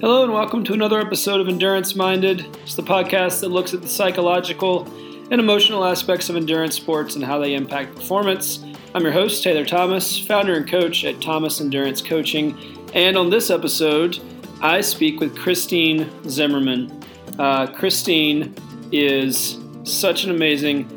Hello, and welcome to another episode of Endurance Minded. It's the podcast that looks at the psychological and emotional aspects of endurance sports and how they impact performance. I'm your host, Taylor Thomas, founder and coach at Thomas Endurance Coaching. And on this episode, I speak with Christine Zimmerman. Uh, Christine is such an amazing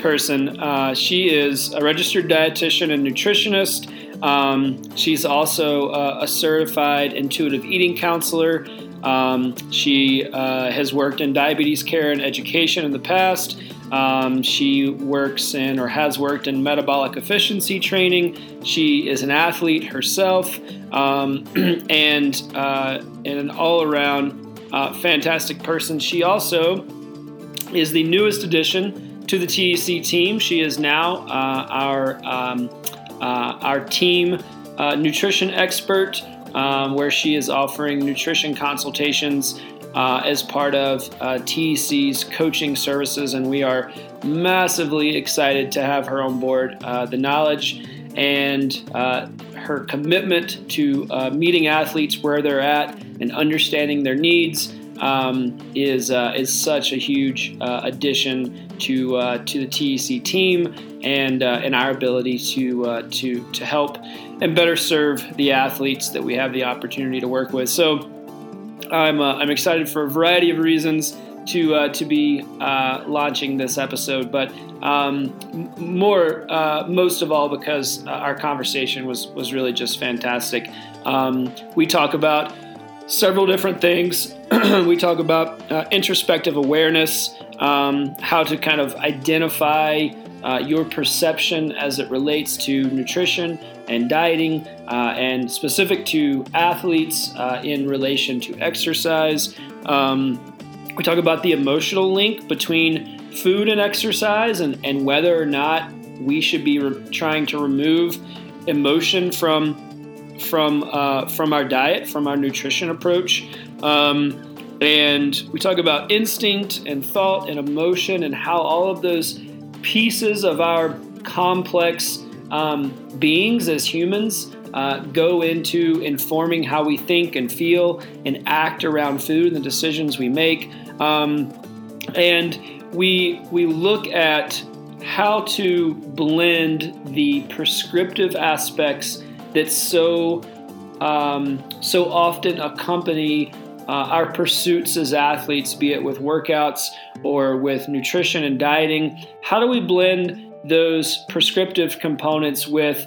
person. Uh, she is a registered dietitian and nutritionist. Um, she's also uh, a certified intuitive eating counselor. Um, she uh, has worked in diabetes care and education in the past. Um, she works in or has worked in metabolic efficiency training. She is an athlete herself um, and, uh, an all around uh, fantastic person. She also is the newest addition to the TEC team. She is now uh, our, um, our team uh, nutrition expert. Um, where she is offering nutrition consultations uh, as part of uh, TEC's coaching services, and we are massively excited to have her on board. Uh, the knowledge and uh, her commitment to uh, meeting athletes where they're at and understanding their needs um, is uh, is such a huge addition to to the TEC team and and our ability to to to help and better serve the athletes that we have the opportunity to work with. So. I'm, uh, I'm excited for a variety of reasons to uh, to be uh, launching this episode, but um, more uh, most of all because uh, our conversation was was really just fantastic. Um, we talk about several different things. we talk about uh, introspective awareness, um, how to kind of identify uh, your perception as it relates to nutrition and dieting, uh, and specific to athletes uh, in relation to exercise. Um, we talk about the emotional link between food and exercise and, and whether or not we should be re- trying to remove emotion from from uh, from our diet, from our nutrition approach. Um, and we talk about instinct and thought and emotion and how all of those pieces of our complex um, beings as humans uh, go into informing how we think and feel and act around food and the decisions we make. Um, and we we look at how to blend the prescriptive aspects that so um, so often accompany uh, our pursuits as athletes, be it with workouts or with nutrition and dieting. How do we blend those prescriptive components with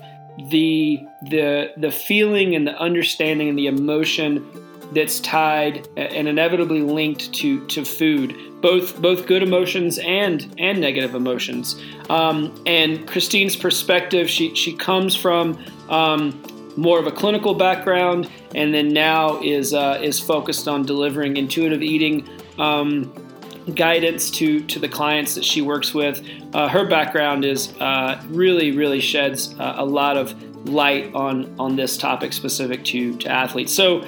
the the the feeling and the understanding and the emotion that's tied and inevitably linked to to food both both good emotions and and negative emotions um, and Christine's perspective she she comes from um, more of a clinical background and then now is uh, is focused on delivering intuitive eating um, guidance to to the clients that she works with. Uh, her background is uh, really really sheds uh, a lot of light on on this topic specific to to athletes. So.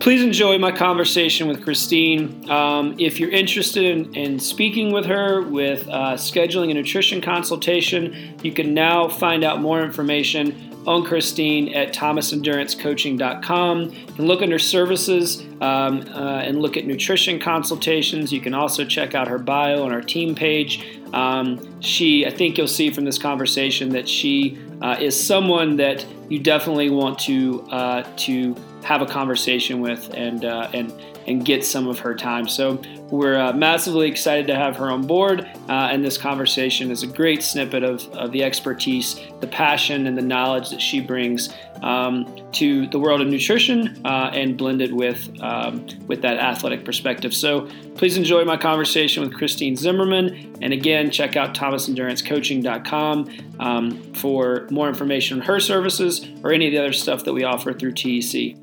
Please enjoy my conversation with Christine. Um, if you're interested in, in, speaking with her, with uh, scheduling a nutrition consultation, you can now find out more information on Christine at thomasendurancecoaching.com. You can look under services um, uh, and look at nutrition consultations. You can also check out her bio on our team page. Um, she, I think you'll see from this conversation that she uh, is someone that you definitely want to uh, to have a conversation with and uh, and and get some of her time. So we're uh, massively excited to have her on board, uh, and this conversation is a great snippet of, of the expertise, the passion, and the knowledge that she brings um, to the world of nutrition uh, and blended with um, with that athletic perspective. So please enjoy my conversation with Christine Zimmerman, and again check out thomasendurancecoaching.com um, for more information on her services or any of the other stuff that we offer through TEC.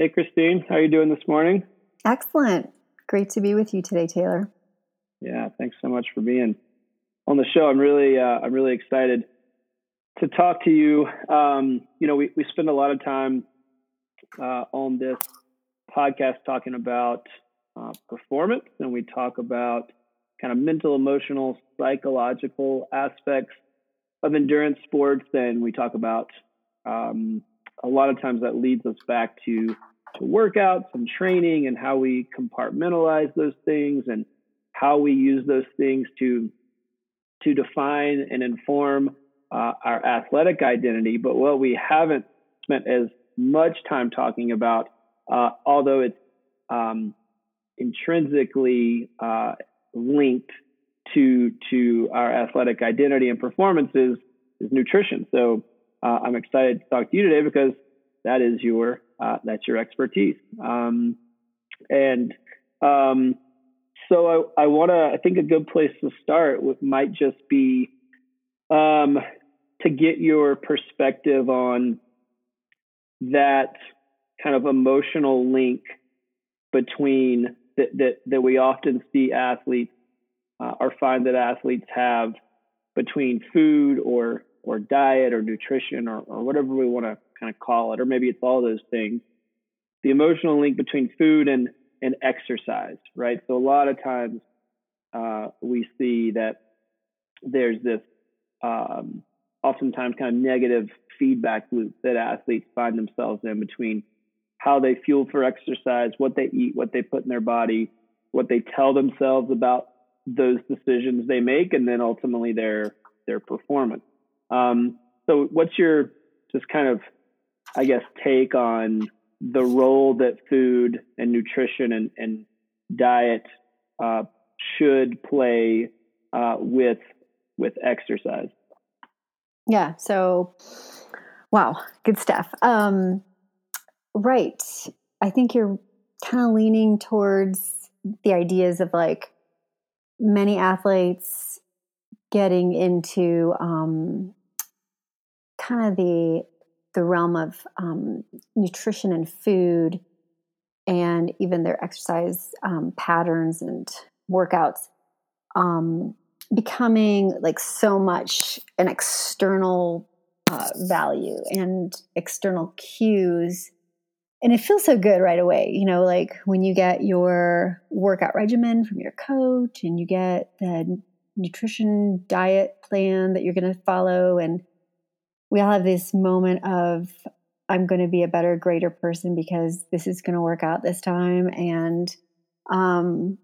Hey, Christine, how are you doing this morning? Excellent. Great to be with you today, Taylor. Yeah, thanks so much for being on the show. I'm really, uh, I'm really excited to talk to you. Um, you know, we we spend a lot of time uh, on this podcast talking about uh, performance, and we talk about kind of mental, emotional, psychological aspects of endurance sports, and we talk about um, a lot of times that leads us back to to workouts and training and how we compartmentalize those things and how we use those things to to define and inform uh, our athletic identity. But what we haven't spent as much time talking about, uh, although it's um, intrinsically uh, linked to to our athletic identity and performances, is nutrition. So uh, I'm excited to talk to you today because that is your uh, that's your expertise. Um, and um, so I, I want to. I think a good place to start with might just be um, to get your perspective on that kind of emotional link between that that, that we often see athletes uh, or find that athletes have between food or or diet or nutrition or, or whatever we want to kind of call it, or maybe it's all those things. The emotional link between food and and exercise, right? So a lot of times uh, we see that there's this um, oftentimes kind of negative feedback loop that athletes find themselves in between how they fuel for exercise, what they eat, what they put in their body, what they tell themselves about those decisions they make, and then ultimately their their performance. Um, so, what's your just kind of, I guess, take on the role that food and nutrition and, and diet uh, should play uh, with with exercise? Yeah. So, wow, good stuff. Um, right. I think you're kind of leaning towards the ideas of like many athletes getting into um, kind of the the realm of um, nutrition and food and even their exercise um, patterns and workouts um, becoming like so much an external uh, value and external cues. And it feels so good right away you know like when you get your workout regimen from your coach and you get the nutrition diet plan that you're going to follow and we all have this moment of i'm going to be a better greater person because this is going to work out this time and um,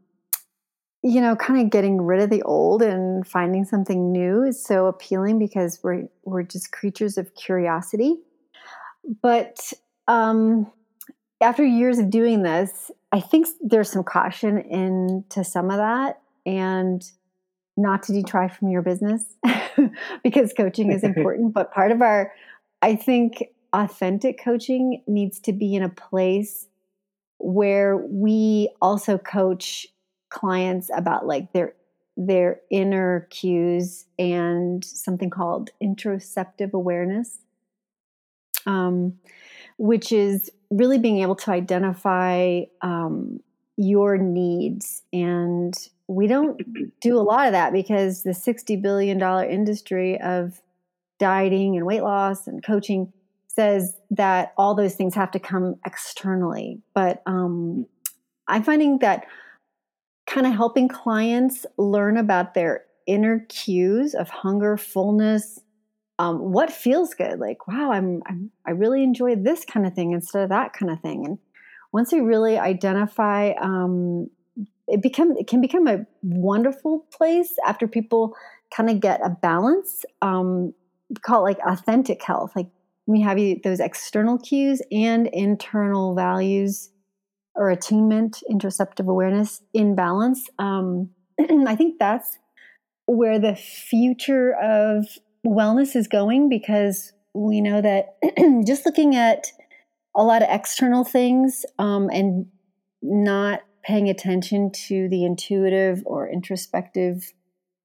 you know kind of getting rid of the old and finding something new is so appealing because we're we're just creatures of curiosity. But um, after years of doing this i think there's some caution into some of that and not to detract from your business because coaching is important. but part of our, I think, authentic coaching needs to be in a place where we also coach clients about like their their inner cues and something called interoceptive awareness um, which is really being able to identify um, your needs and we don't do a lot of that because the $60 billion industry of dieting and weight loss and coaching says that all those things have to come externally. But um, I'm finding that kind of helping clients learn about their inner cues of hunger, fullness, um, what feels good. Like, wow, I'm, I'm I really enjoy this kind of thing instead of that kind of thing. And once we really identify um, it become it can become a wonderful place after people kind of get a balance. Um, call it like authentic health. Like we have those external cues and internal values or attunement, interoceptive awareness in balance. Um, I think that's where the future of wellness is going because we know that just looking at a lot of external things um, and not paying attention to the intuitive or introspective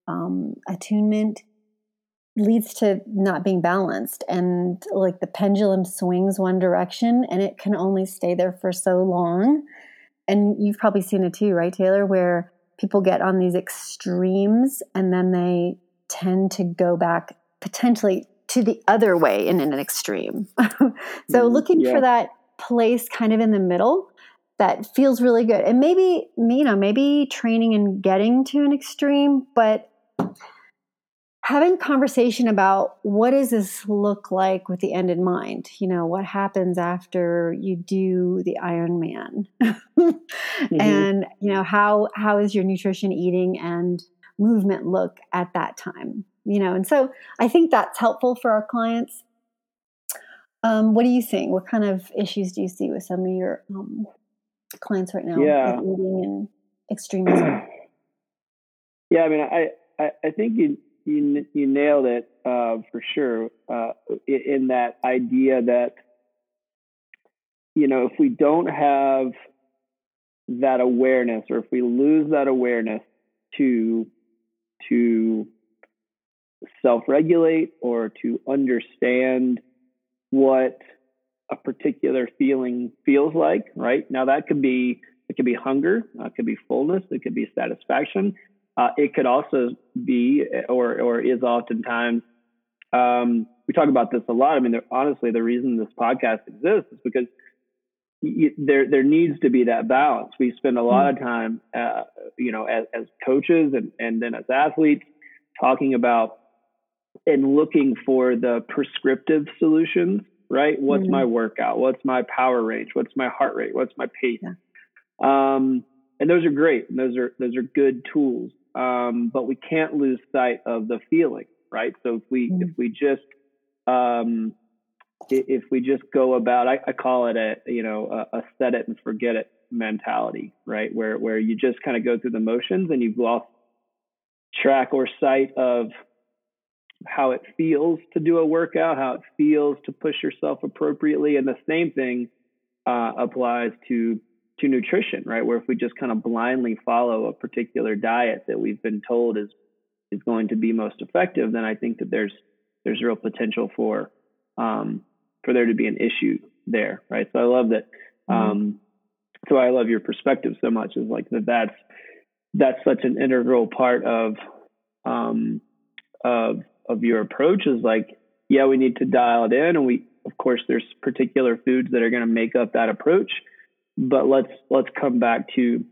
um, attunement leads to not being balanced. And like the pendulum swings one direction and it can only stay there for so long. And you've probably seen it too right taylor where people get on these extremes and then they tend to go back potentially to the other way in an extreme. So mm, looking yeah. for that place kind of in the middle that feels really good. And maybe, you know, maybe training and getting to an extreme, but having conversation about what does this look like with the end in mind? You know what happens after you do the ironman? Mm-hmm. and you know how how is your nutrition eating and movement look at that time? You know and so i think that's helpful for our clients. Um, what are you seeing what kind of issues do you see with some of your um, clients right now yeah. with eating and extremism yeah i mean i i, I think you you you nailed it uh, for sure uh, in that idea that you know if we don't have that awareness or if we lose that awareness to to self-regulate or to understand what a particular feeling feels like right now that could be it could be hunger it could be fullness it could be satisfaction uh, it could also be, or or is oftentimes. Um, we talk about this a lot. I mean, honestly, the reason this podcast exists is because you, there there needs to be that balance. We spend a lot of mm-hmm. time, uh, you know, as, as coaches and and then as athletes, talking about and looking for the prescriptive solutions. Right? What's mm-hmm. my workout? What's my power range? What's my heart rate? What's my pace? Yeah. Um, and those are great. And those are those are good tools um, but we can't lose sight of the feeling, right? So if we mm-hmm. if we just um, if we just go about, I, I call it a you know a, a, set it and forget it mentality, right? Where where you just kind of go through the motions and you've lost track or sight of how it feels to do a workout, how it feels to push yourself appropriately, and the same thing uh, applies to to nutrition, right? Where if we just kind of blindly follow a particular diet that we've been told is is going to be most effective, then I think that there's there's real potential for um, for there to be an issue there, right? So I love that. Mm-hmm. Um, so I love your perspective so much. Is like that. That's that's such an integral part of um, of of your approach. Is like, yeah, we need to dial it in, and we of course there's particular foods that are going to make up that approach but let's let's come back to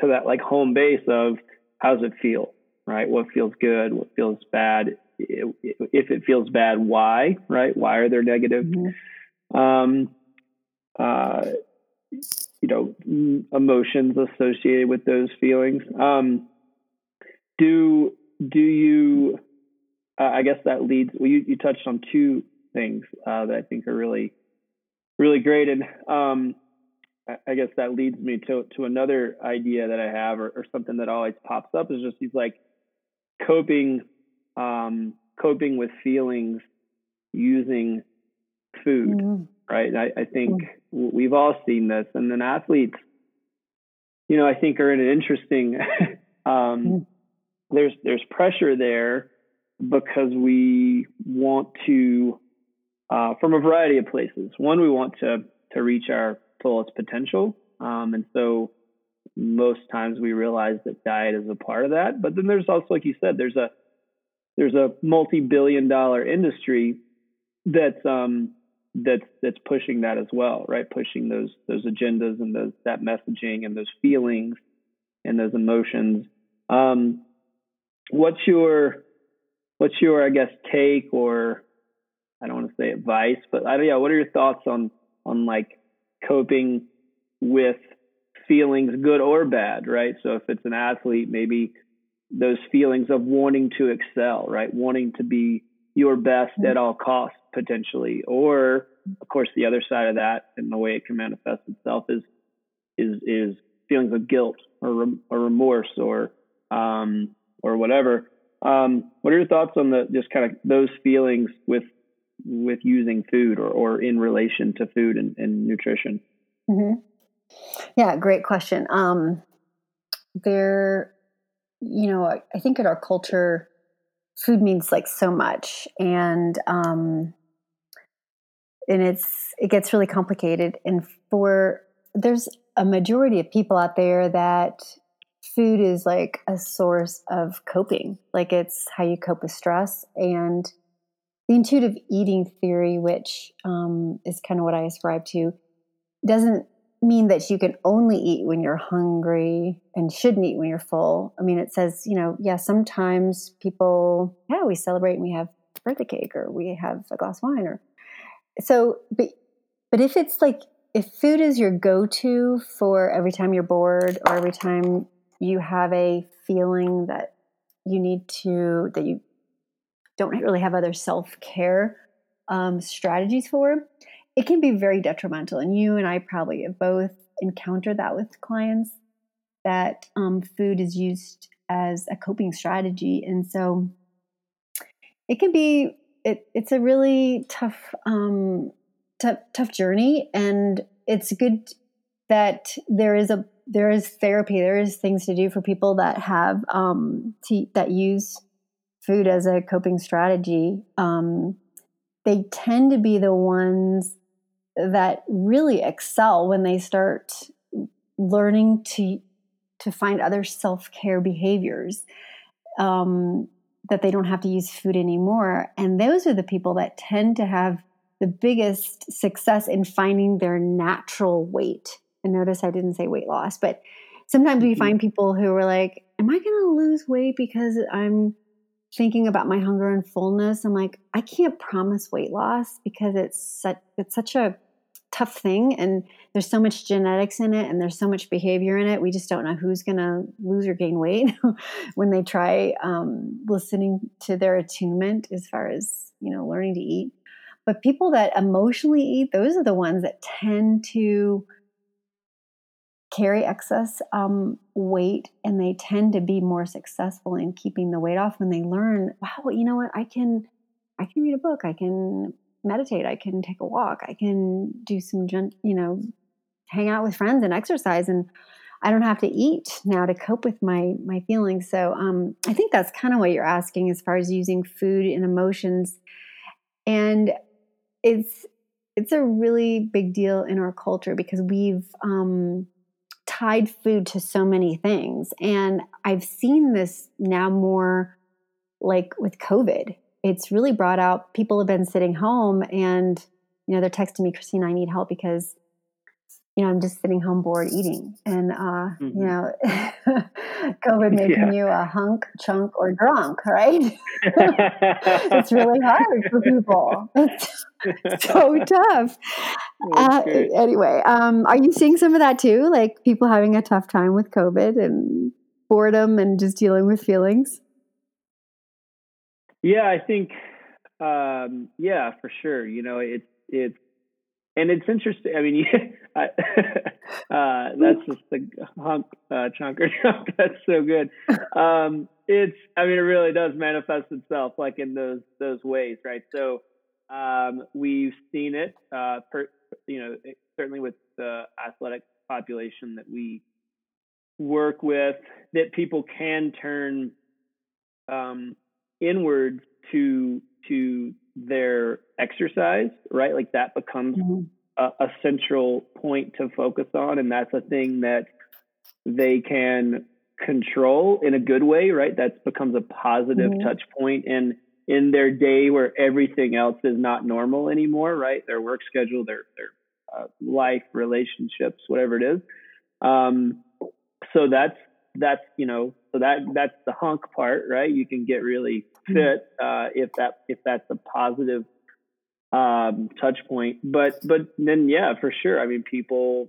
to that like home base of how does it feel right what feels good what feels bad if it feels bad why right why are there negative mm-hmm. um uh you know emotions associated with those feelings um do do you uh, i guess that leads well you, you touched on two things uh, that i think are really really great and um I guess that leads me to to another idea that I have, or, or something that always pops up, is just these like coping, um, coping with feelings using food, mm-hmm. right? I, I, think mm-hmm. we've all seen this, and then athletes, you know, I think are in an interesting. um, mm-hmm. There's there's pressure there because we want to, uh, from a variety of places. One, we want to to reach our fullest potential. Um, and so most times we realize that diet is a part of that. But then there's also, like you said, there's a there's a multi-billion dollar industry that's um, that's that's pushing that as well, right? Pushing those those agendas and those that messaging and those feelings and those emotions. Um, what's your what's your I guess take or I don't want to say advice, but I don't yeah, what are your thoughts on on like coping with feelings, good or bad, right? So if it's an athlete, maybe those feelings of wanting to excel, right? Wanting to be your best at all costs potentially. Or of course the other side of that and the way it can manifest itself is is is feelings of guilt or, or remorse or um or whatever. Um, what are your thoughts on the just kind of those feelings with with using food or, or in relation to food and, and nutrition? Mm-hmm. Yeah, great question. Um, there, you know, I, I, think in our culture, food means like so much, and um, and it's it gets really complicated. And for there's a majority of people out there that food is like a source of coping, like it's how you cope with stress and the intuitive eating theory, which um, is kind of what I ascribe to, doesn't mean that you can only eat when you're hungry and shouldn't eat when you're full. I mean, it says, you know, yeah, sometimes people, yeah, we celebrate and we have birthday cake or we have a glass of wine or so, but, but if it's like, if food is your go to for every time you're bored or every time you have a feeling that you need to, that you don't really have other self care um, strategies for, it can be very detrimental. And you and I probably have both encountered that with clients that um, food is used as a coping strategy. And so it can be, it, it's a really tough, um, tough, tough journey. And it's good that there is a, there is therapy, there is things to do for people that have, um, to, that use food as a coping strategy. Um, they tend to be the ones that really excel when they start learning to to find other self-care behaviors um, that they don't have to use food anymore and those are the people that tend to have the biggest success in finding their natural weight and notice i didn't say weight loss but sometimes we mm-hmm. find people who are like am i going to lose weight because i'm thinking about my hunger and fullness i'm like i can't promise weight loss because it's such it's such a tough thing and there's so much genetics in it and there's so much behavior in it we just don't know who's going to lose or gain weight when they try um, listening to their attunement as far as you know learning to eat but people that emotionally eat those are the ones that tend to carry excess um, weight and they tend to be more successful in keeping the weight off when they learn wow you know what? I can i can read a book i can meditate i can take a walk i can do some you know hang out with friends and exercise and i don't have to eat now to cope with my my feelings. So um, i think that's kind of what you're asking as far as using food and emotions. And it's it's a really big deal in our culture because we've um, tied food to so many things. And i've seen this now more like with covid. It's really brought out people have been sitting home and you know they're texting me christina i need help because you know i'm just sitting home bored eating. And uh mm-hmm. you know covid making yeah. you a hunk chunk or drunk right? It's really hard for people. it's so tough uh, anyway um are you seeing some of that too like people having a tough time with covid and boredom and just dealing with feelings yeah, I think, um, yeah, for sure. You know, it's it's and it's interesting. I mean, I, uh, that's just the hunk uh, chunk or chunk. That's so good. Um, it's, I mean, it really does manifest itself like in those those ways, right? So um, we've seen it, uh, per, you know, certainly with the athletic population that we work with, that people can turn um, inwards to to their exercise, right? Like that becomes mm-hmm. a, a central point to focus on, and that's a thing that they can control in a good way, right? That becomes a positive mm-hmm. touch point in in their day where everything else is not normal anymore, right? Their work schedule, their their uh, life, relationships, whatever it is. Um, so that's that's you know so that that's the hunk part right you can get really mm-hmm. fit uh, if that if that's a positive um, touch point but but then yeah for sure i mean people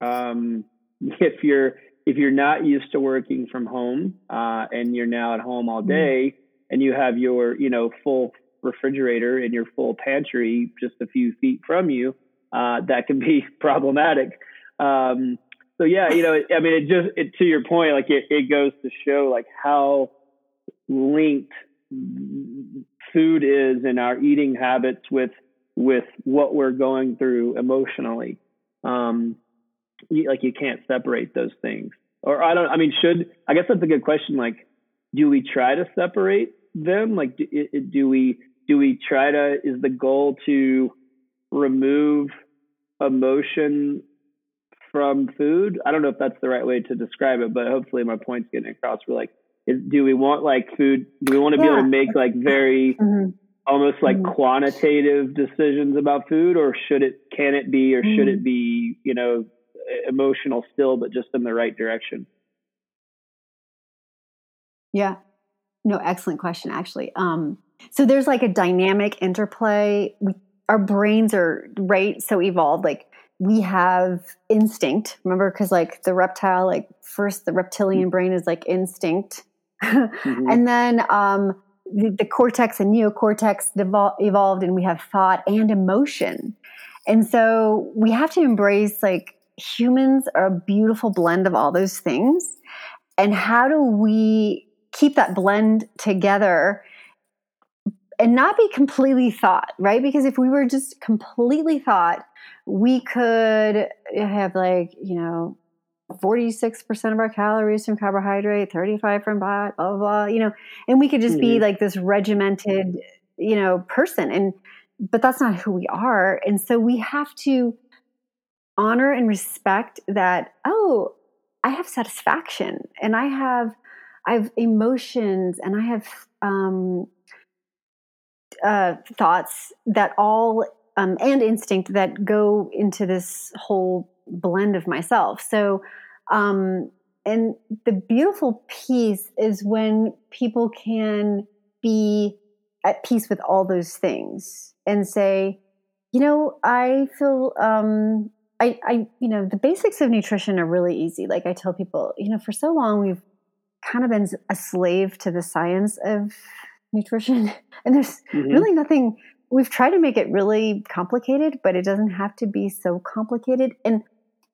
um, if you're if you're not used to working from home uh, and you're now at home all mm-hmm. day and you have your you know full refrigerator and your full pantry just a few feet from you uh, that can be problematic um, so yeah, you know, I mean, it just it, to your point, like it, it goes to show like how linked food is in our eating habits with with what we're going through emotionally. Um, you, like you can't separate those things. Or I don't. I mean, should I guess that's a good question. Like, do we try to separate them? Like, do, do we do we try to? Is the goal to remove emotion from food. I don't know if that's the right way to describe it, but hopefully my point's getting across. We're like, is, do we want like food? Do we want to yeah. be able to make like very mm-hmm. almost like mm-hmm. quantitative decisions about food, or should it? Can it be, or mm-hmm. should it mm-hmm. be? You know, emotional still, but just in the right direction? Yeah. No, excellent question, actually. Um, so there's like a dynamic interplay. We, our brains are right so evolved. Like we have instinct. Remember, because like the reptile, like first the reptilian mm-hmm. brain is like instinct, mm-hmm. and then um, the, the, cortex and neocortex evolved, and we have thought and emotion. And so we have to embrace like humans are a beautiful blend of all those things. And how do we keep that blend together and not be completely thought, right? Because if we were just completely thought, we could have like, you know, 46% of our calories from carbohydrate, 35 from blah, blah, blah, you know, and we could just mm-hmm. be like this regimented, you know, person. And, but that's not who we are. And so we have to honor and respect that, oh, I have satisfaction and I have I have emotions and I have um, uh, thoughts that all um, and instinct that go into this whole blend of myself. So, um, and the beautiful piece is when people can be at peace with all those things and say, you know, I feel, um, I, I, you know, the basics of nutrition are really easy. Like I tell people, you know, for so long we've kind of been a slave to the science of nutrition. And there's mm-hmm. really nothing, we've tried to make it really complicated, but it doesn't have to be so complicated. And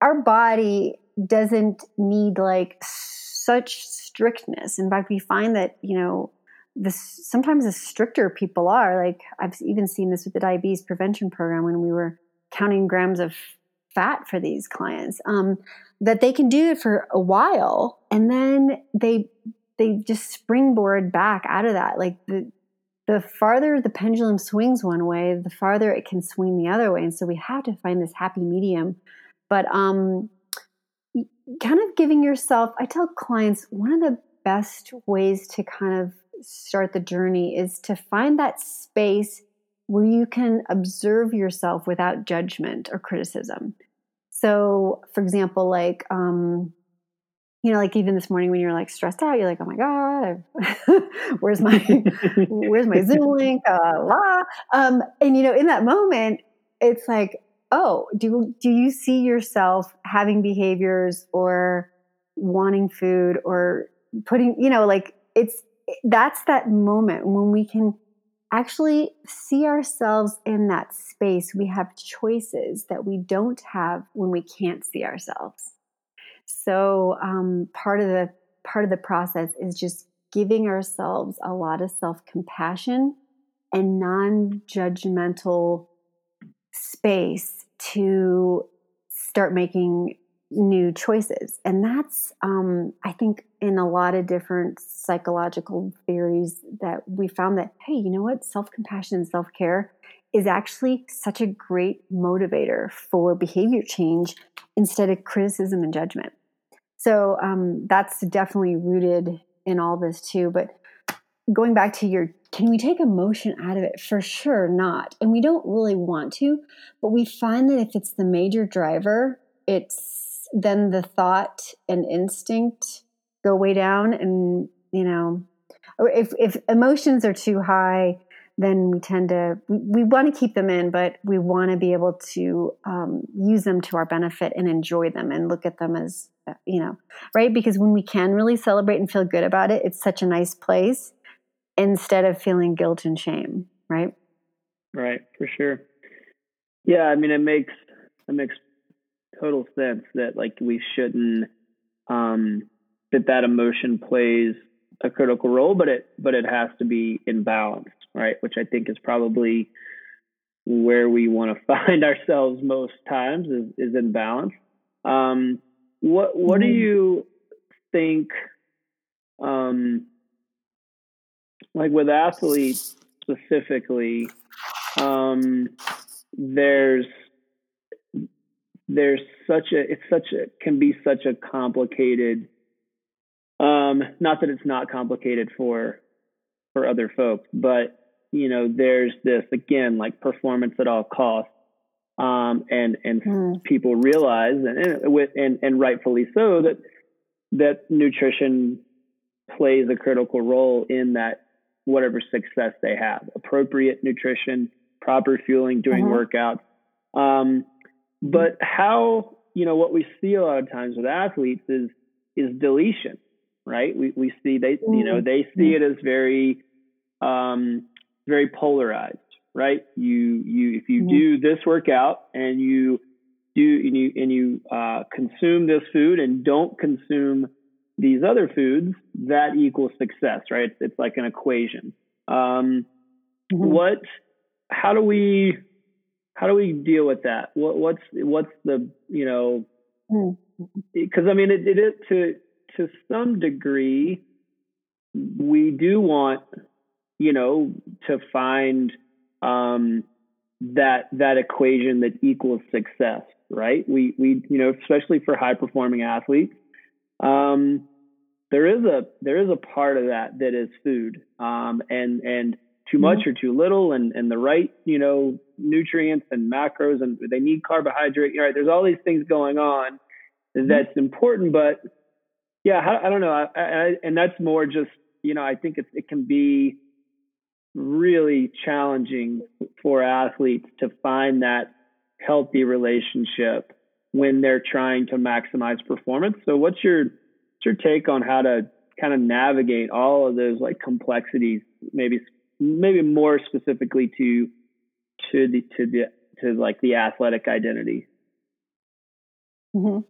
our body doesn't need like such strictness. In fact, we find that, you know, this sometimes the stricter people are, like I've even seen this with the diabetes prevention program when we were counting grams of fat for these clients. Um, that they can do it for a while and then they they just springboard back out of that like the the farther the pendulum swings one way the farther it can swing the other way and so we have to find this happy medium but um kind of giving yourself i tell clients one of the best ways to kind of start the journey is to find that space where you can observe yourself without judgment or criticism so, for example, like, um, you know, like even this morning when you're like stressed out, you're like, oh my God, where's my, where's my Zoom link? Uh, la. Um, and you know, in that moment, it's like, oh, do, do you see yourself having behaviors or wanting food or putting, you know, like it's, that's that moment when we can actually see ourselves in that space, we have choices that we don't have when we can't see ourselves. So um, part of the part of the process is just giving ourselves a lot of self compassion and non judgmental space to start making new choices. And that's, um, I think, in a lot of different psychological theories that we found that, hey, you know what? Self compassion and self care is actually such a great motivator for behavior change instead of criticism and judgment. So um, that's definitely rooted in all this too. But going back to your, can we take emotion out of it? For sure, not. And we don't really want to, but we find that if it's the major driver, it's then the thought and instinct go way down and you know if if emotions are too high then we tend to we, we want to keep them in but we want to be able to um, use them to our benefit and enjoy them and look at them as uh, you know right? Because when we can really celebrate and feel good about it it's such a nice place instead of feeling guilt and shame right? Right for sure. Yeah i mean it makes it makes total sense that like we shouldn't um, that that emotion plays a critical role, but it but it has to be in balance, right? Which I think is probably where we want to find ourselves most times is, is in balance. Um, what what mm-hmm. do you think? Um, like with athletes specifically, um, there's there's such a it's such a can be such a complicated um not that it's not complicated for for other folks but you know there's this again like performance at all costs um, and and mm. people realize and, and with and, and rightfully so that that nutrition plays a critical role in that whatever success they have appropriate nutrition proper fueling during mm-hmm. workouts um, but how you know what we see a lot of times with athletes is is deletion right we, we see they you know mm-hmm. they see it as very um, very polarized right you you if you mm-hmm. do this workout and you do and you and you uh, consume this food and don't consume these other foods, that equals success, right? It's, it's like an equation. Um, mm-hmm. What? How do we? How do we deal with that? What, what's what's the you know? Because mm-hmm. I mean, it, it is to to some degree, we do want you know to find um, that that equation that equals success, right? We we you know especially for high performing athletes, um, there is a there is a part of that that is food, um, and and too much mm-hmm. or too little, and and the right you know nutrients and macros, and they need carbohydrate. Right? There's all these things going on mm-hmm. that's important, but yeah, I, I don't know, I, I, and that's more just you know I think it it can be really challenging for athletes to find that healthy relationship when they're trying to maximize performance. So what's your what's your take on how to kind of navigate all of those like complexities maybe maybe more specifically to to the to the to like the athletic identity mm-hmm.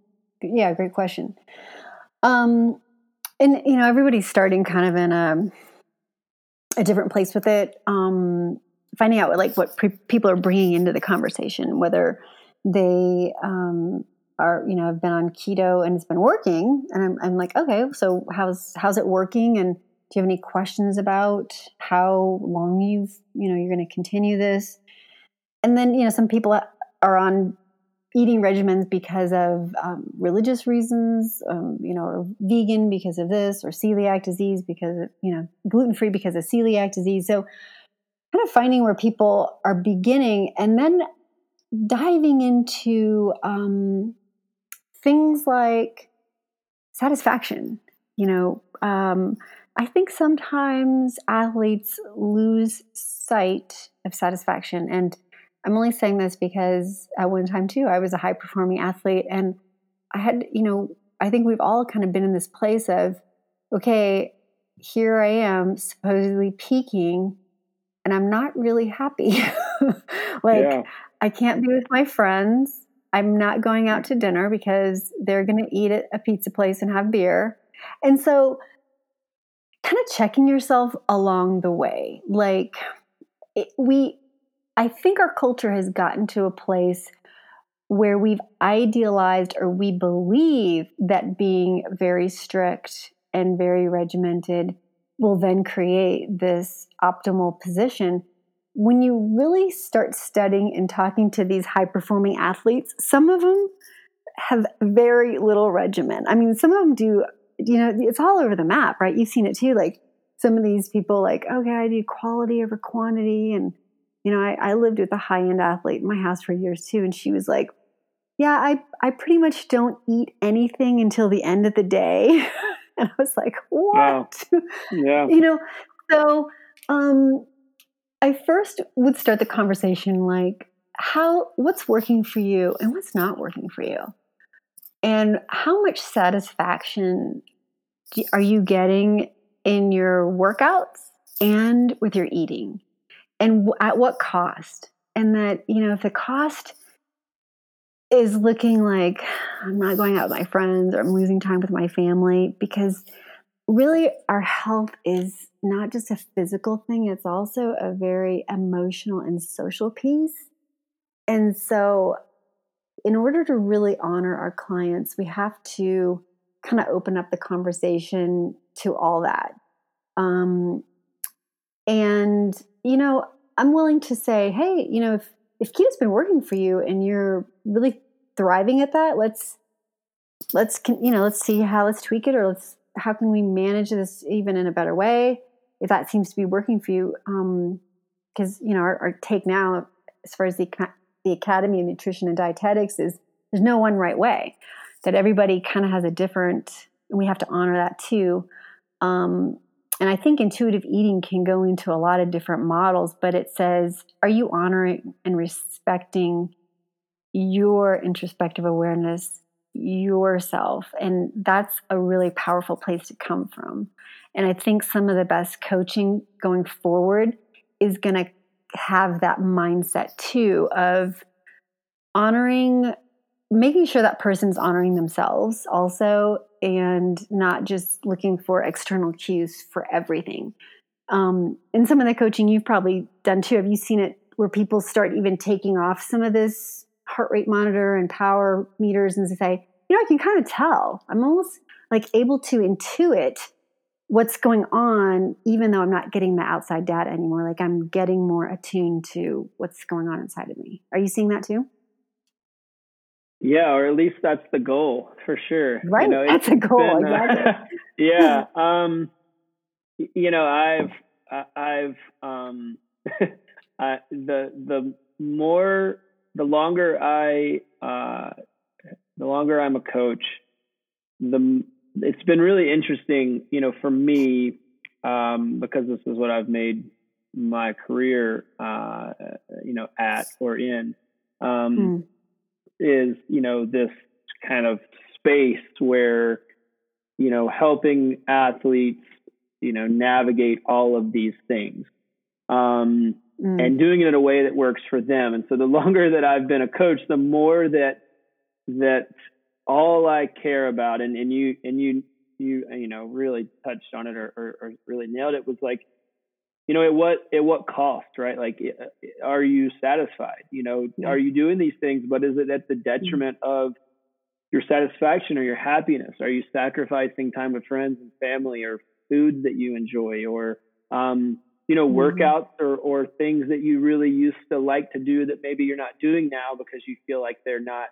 yeah great question um and you know everybody's starting kind of in a a different place with it um finding out like what pre- people are bringing into the conversation whether they um, are you know have been on keto and it's been working and I'm, I'm like okay so how's how's it working? And do you have any questions about how long you've you know you're going to continue this? And then you know some people are on eating regimens because of um, religious reasons um, you know or vegan because of this or celiac disease because of, you know gluten free because of celiac disease so kind of finding where people are beginning and then diving into um, things like satisfaction. You know, um, I think sometimes athletes lose sight of satisfaction. And I'm only saying this because at one time, too, I was a high performing athlete. And I had, you know, I think we've all kind of been in this place of, okay, here I am supposedly peaking and I'm not really happy. like, yeah. I can't be with my friends. I'm not going out to dinner because they're going to eat at a pizza place and have beer. And so, kind of checking yourself along the way. Like, it, we, I think our culture has gotten to a place where we've idealized or we believe that being very strict and very regimented will then create this optimal position when you really start studying and talking to these high performing athletes, some of them have very little regimen. I mean, some of them do, you know, it's all over the map, right? You've seen it too. Like some of these people, like, okay, I do quality over quantity. And, you know, I, I lived with a high end athlete in my house for years too. And she was like, yeah, I, I pretty much don't eat anything until the end of the day. and I was like, what? Wow. Yeah. you know, so, um, I first would start the conversation like, how, what's working for you and what's not working for you? And how much satisfaction are you getting in your workouts and with your eating? And at what cost? And that, you know, if the cost is looking like I'm not going out with my friends or I'm losing time with my family because really our health is not just a physical thing, it's also a very emotional and social piece. And so, in order to really honor our clients, we have to kind of open up the conversation to all that. Um, and, you know, I'm willing to say, hey, you know, if, if keto's been working for you and you're really thriving at that, let's, let's, you know, let's see how, let's tweak it or let's how can we manage this even in a better way if that seems to be working for you because um, you know our, our, take now as far as the the Academy of Nutrition and Dietetics is there's no one right way. That everybody kind of has a different, and we have to honor that too. Um, and I think intuitive eating can go into a lot of different models, but it says, are you honoring and respecting your introspective awareness, yourself? And that's a really powerful place to come from. And I think some of the best coaching going forward is going to have that mindset too of honoring making sure that person's honoring themselves also and not just looking for external cues for everything um, in some of the coaching you've probably done too have you seen it where people start even taking off some of this heart rate monitor and power meters and say you know i can kind of tell i'm almost like able to intuit what's going on, even though I'm not getting the outside data anymore. Like I'm getting more attuned to what's going on inside of me. Are you seeing that too? Yeah, or at least that's the goal for sure. Right, you know, that's a goal. Been, uh, yeah, um, you know, I've I've um, I, the the more the longer I uh, the longer I'm a coach, the it's been really interesting, you know, for me, um, because this is what I've made my career, uh, you know, at or in, um, mm. Is, you know, this kind of space where, you know, helping athletes, you know, navigate all of these things. Um, mm. and doing it in a way that works for them. And so the longer that I've been a coach, the more that, that all I care about, and, and you and you you you know really touched on it or, or, or really nailed it was like, you know, at what at what cost, right? Like, are you satisfied? You know, yeah. are you doing these things, but is it at the mm-hmm. detriment mm-hmm. of your satisfaction or your happiness? Are you sacrificing time with friends and family or foods that you enjoy or um, you know, mm-hmm. workouts or, or things that you really used to like to do that maybe you're not doing now because you feel like they're not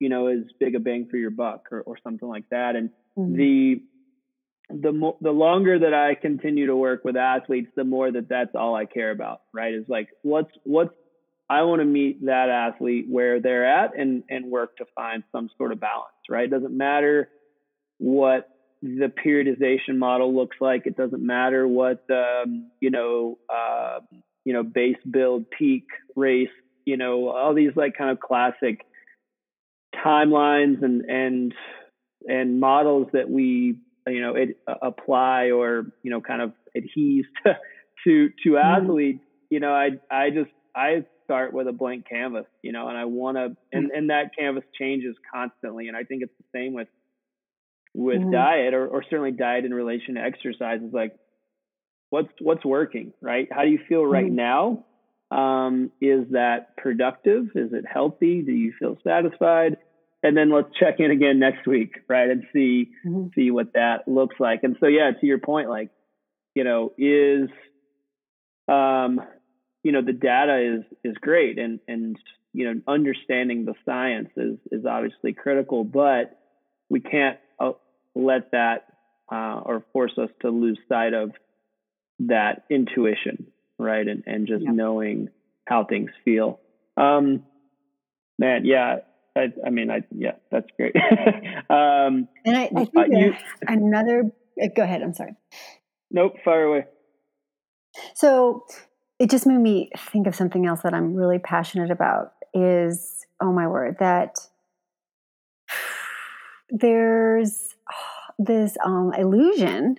you know, as big a bang for your buck or, or something like that. And mm-hmm. the the mo- the longer that I continue to work with athletes, the more that that's all I care about, right? Is like what's what's I want to meet that athlete where they're at and and work to find some sort of balance, right? It doesn't matter what the periodization model looks like. It doesn't matter what um, you know uh, you know base build peak race, you know all these like kind of classic timelines and and and models that we you know it, uh, apply or you know kind of adheres to to, to mm-hmm. athletes you know i i just i start with a blank canvas you know and i want to and mm-hmm. and that canvas changes constantly and i think it's the same with with mm-hmm. diet or, or certainly diet in relation to exercise is like what's what's working right how do you feel right mm-hmm. now um, is that productive? Is it healthy? Do you feel satisfied? And then let's check in again next week, right? And see mm-hmm. see what that looks like. And so yeah, to your point, like, you know, is um, you know, the data is is great and and you know, understanding the science is is obviously critical, but we can't uh, let that uh, or force us to lose sight of that intuition right? And and just yeah. knowing how things feel. Um, man, yeah. I, I mean, I yeah, that's great. um, and I, I think uh, you, another. Uh, go ahead. I'm sorry. Nope. Fire away. So it just made me think of something else that I'm really passionate about. Is oh my word that there's this um, illusion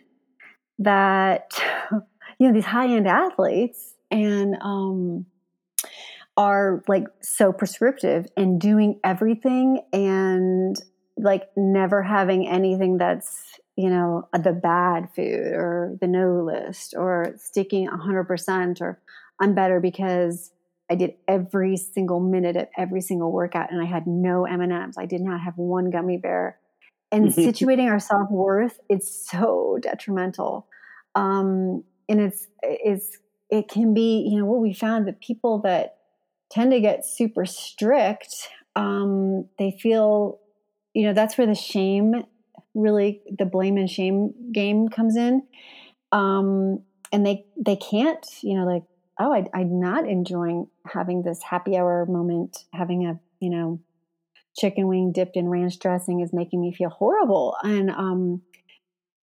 that you know these high end athletes and um, are like so prescriptive and doing everything and like never having anything that's you know the bad food or the no list or sticking 100% or i'm better because i did every single minute of every single workout and i had no m&ms i did not have one gummy bear. And situating our self-worth it's so detrimental. Um, and it's it's it can be you know what we found that people that tend to get super strict um, they feel you know that's where the shame really the blame and shame game comes in um, and they they can't you know like oh, I, I'm not enjoying having this happy hour moment, having a, you know, chicken wing dipped in ranch dressing is making me feel horrible. And um,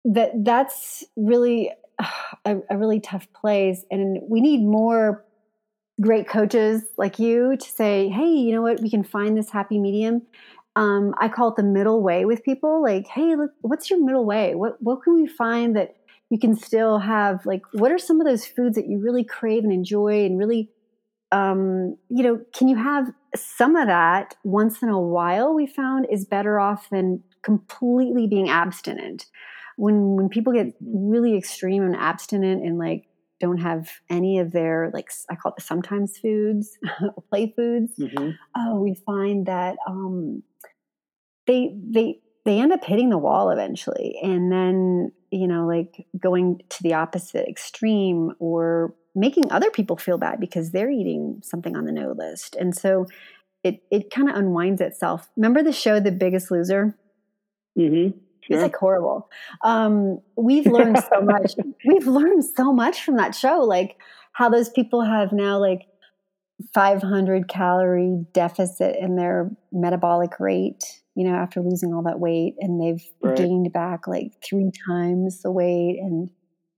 that that's really a, a really tough place. And we need more great coaches like you to say, hey, you know what, we can find this happy medium. Um, I call it the middle way with people. Like, hey, look, what's your middle way? What what can we find that you can still have? Like, what are some of those foods that you really crave and enjoy, and really, um, you know, can you have some of that once in a while? We found is better off than completely being abstinent. When when people get really extreme and abstinent and like don't have any of their like I call it sometimes foods, play foods. Mm-hmm. Oh, we find that um, they they they end up hitting the wall eventually, and then you know like going to the opposite extreme or making other people feel bad because they're eating something on the no list, and so it it kind of unwinds itself. Remember the show The Biggest Loser? Mm-hmm. Sure. It's like horrible. Um, we've learned so much. we've learned so much from that show, like how those people have now like 500 calorie deficit in their metabolic rate, you know, after losing all that weight, and they've right. gained back like three times the weight, and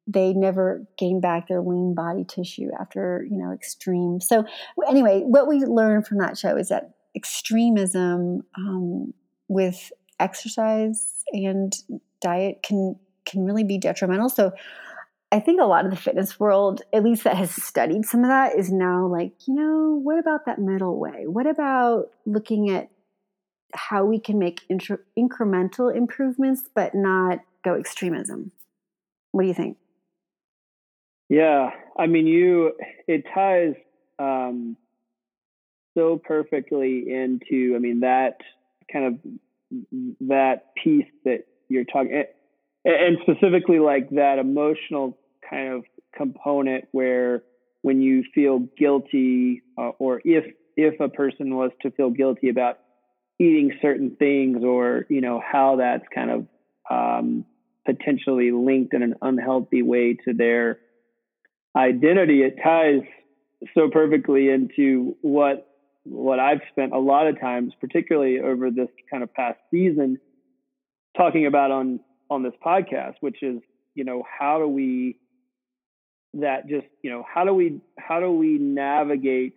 they never gained back their lean body tissue after you know extreme. So anyway, what we learned from that show is that extremism um, with exercise and diet can can really be detrimental. So I think a lot of the fitness world, at least that has studied some of that, is now like, you know, what about that middle way? What about looking at how we can make incremental improvements, but not go extremism? What do you think? Yeah, I mean, you it ties um, so perfectly into. I mean, that kind of that piece that you're talking and specifically like that emotional kind of component where when you feel guilty uh, or if if a person was to feel guilty about eating certain things or you know how that's kind of um, potentially linked in an unhealthy way to their identity it ties so perfectly into what what I've spent a lot of times, particularly over this kind of past season, talking about on on this podcast, which is you know how do we that just you know how do we how do we navigate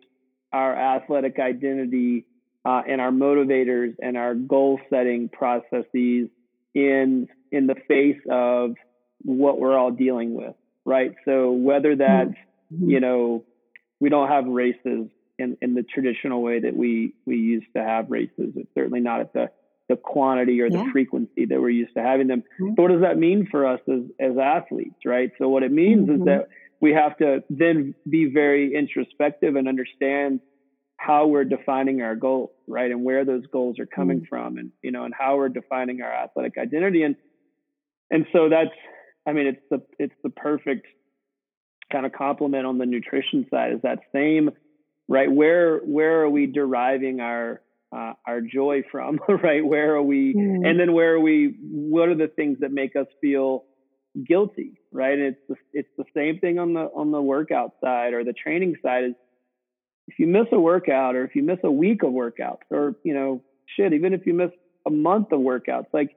our athletic identity uh, and our motivators and our goal setting processes in in the face of what we're all dealing with, right? So whether that's mm-hmm. you know we don't have races in, in the traditional way that we we used to have races. It's certainly not at the the quantity or the yeah. frequency that we're used to having them. Mm-hmm. But what does that mean for us as as athletes, right? So what it means mm-hmm. is that we have to then be very introspective and understand how we're defining our goals, right? And where those goals are coming mm-hmm. from and you know, and how we're defining our athletic identity. And and so that's I mean it's the it's the perfect kind of complement on the nutrition side is that same right? Where where are we deriving our uh, our joy from, right? Where are we, mm. and then where are we? What are the things that make us feel guilty, right? And it's the, it's the same thing on the on the workout side or the training side. Is if you miss a workout or if you miss a week of workouts or you know shit, even if you miss a month of workouts, like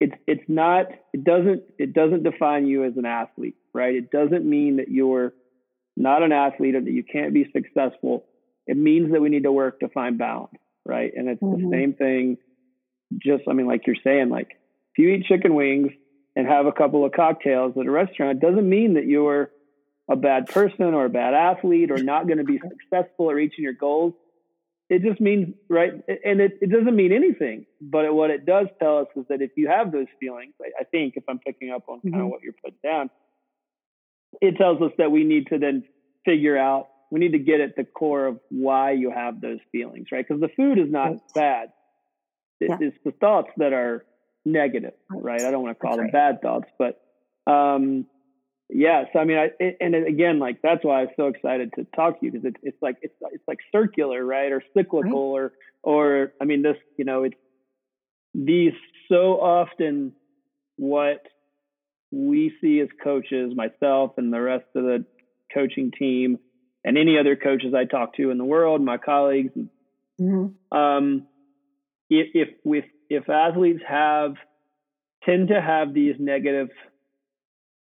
it's it's not it doesn't it doesn't define you as an athlete, right? It doesn't mean that you're not an athlete or that you can't be successful, it means that we need to work to find balance, right? And it's mm-hmm. the same thing. Just, I mean, like you're saying, like if you eat chicken wings and have a couple of cocktails at a restaurant, it doesn't mean that you're a bad person or a bad athlete or not going to be successful at reaching your goals. It just means, right? And it, it doesn't mean anything. But what it does tell us is that if you have those feelings, I, I think if I'm picking up on kind mm-hmm. of what you're putting down, it tells us that we need to then figure out we need to get at the core of why you have those feelings right because the food is not right. bad it, yeah. it's the thoughts that are negative right, i don't want to call that's them right. bad thoughts but um yeah so i mean i it, and again like that's why i'm so excited to talk to you because it's it's like it's it's like circular right or cyclical right. or or i mean this you know it's these so often what we see as coaches, myself and the rest of the coaching team, and any other coaches I talk to in the world, my colleagues. Mm-hmm. Um, if, if if if athletes have tend to have these negative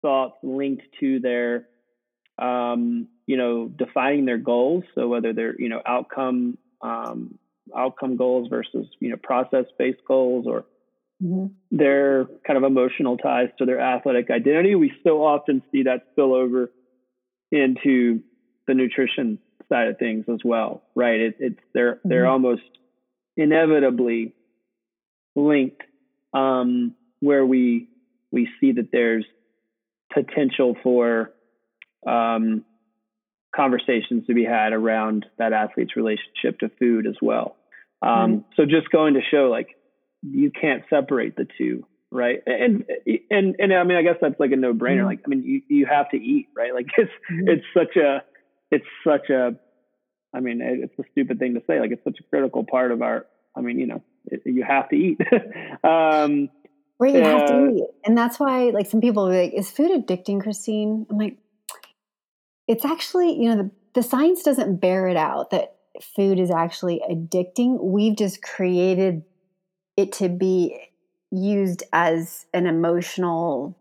thoughts linked to their um, you know defining their goals so whether they're you know outcome um, outcome goals versus you know process based goals or mm-hmm. their kind of emotional ties to their athletic identity we so often see that spill over into the nutrition side of things as well right it, it's they're mm-hmm. they're almost inevitably linked um, where we we see that there's potential for um, conversations to be had around that athlete's relationship to food as well. Um, mm-hmm. So just going to show like you can't separate the two, right? And and and I mean I guess that's like a no brainer. Mm-hmm. Like I mean you you have to eat, right? Like it's mm-hmm. it's such a it's such a I mean it's a stupid thing to say. Like it's such a critical part of our. I mean you know it, you have to eat. um, Right, you uh, have to eat. And that's why, like, some people are like, is food addicting, Christine? I'm like, it's actually, you know, the, the science doesn't bear it out that food is actually addicting. We've just created it to be used as an emotional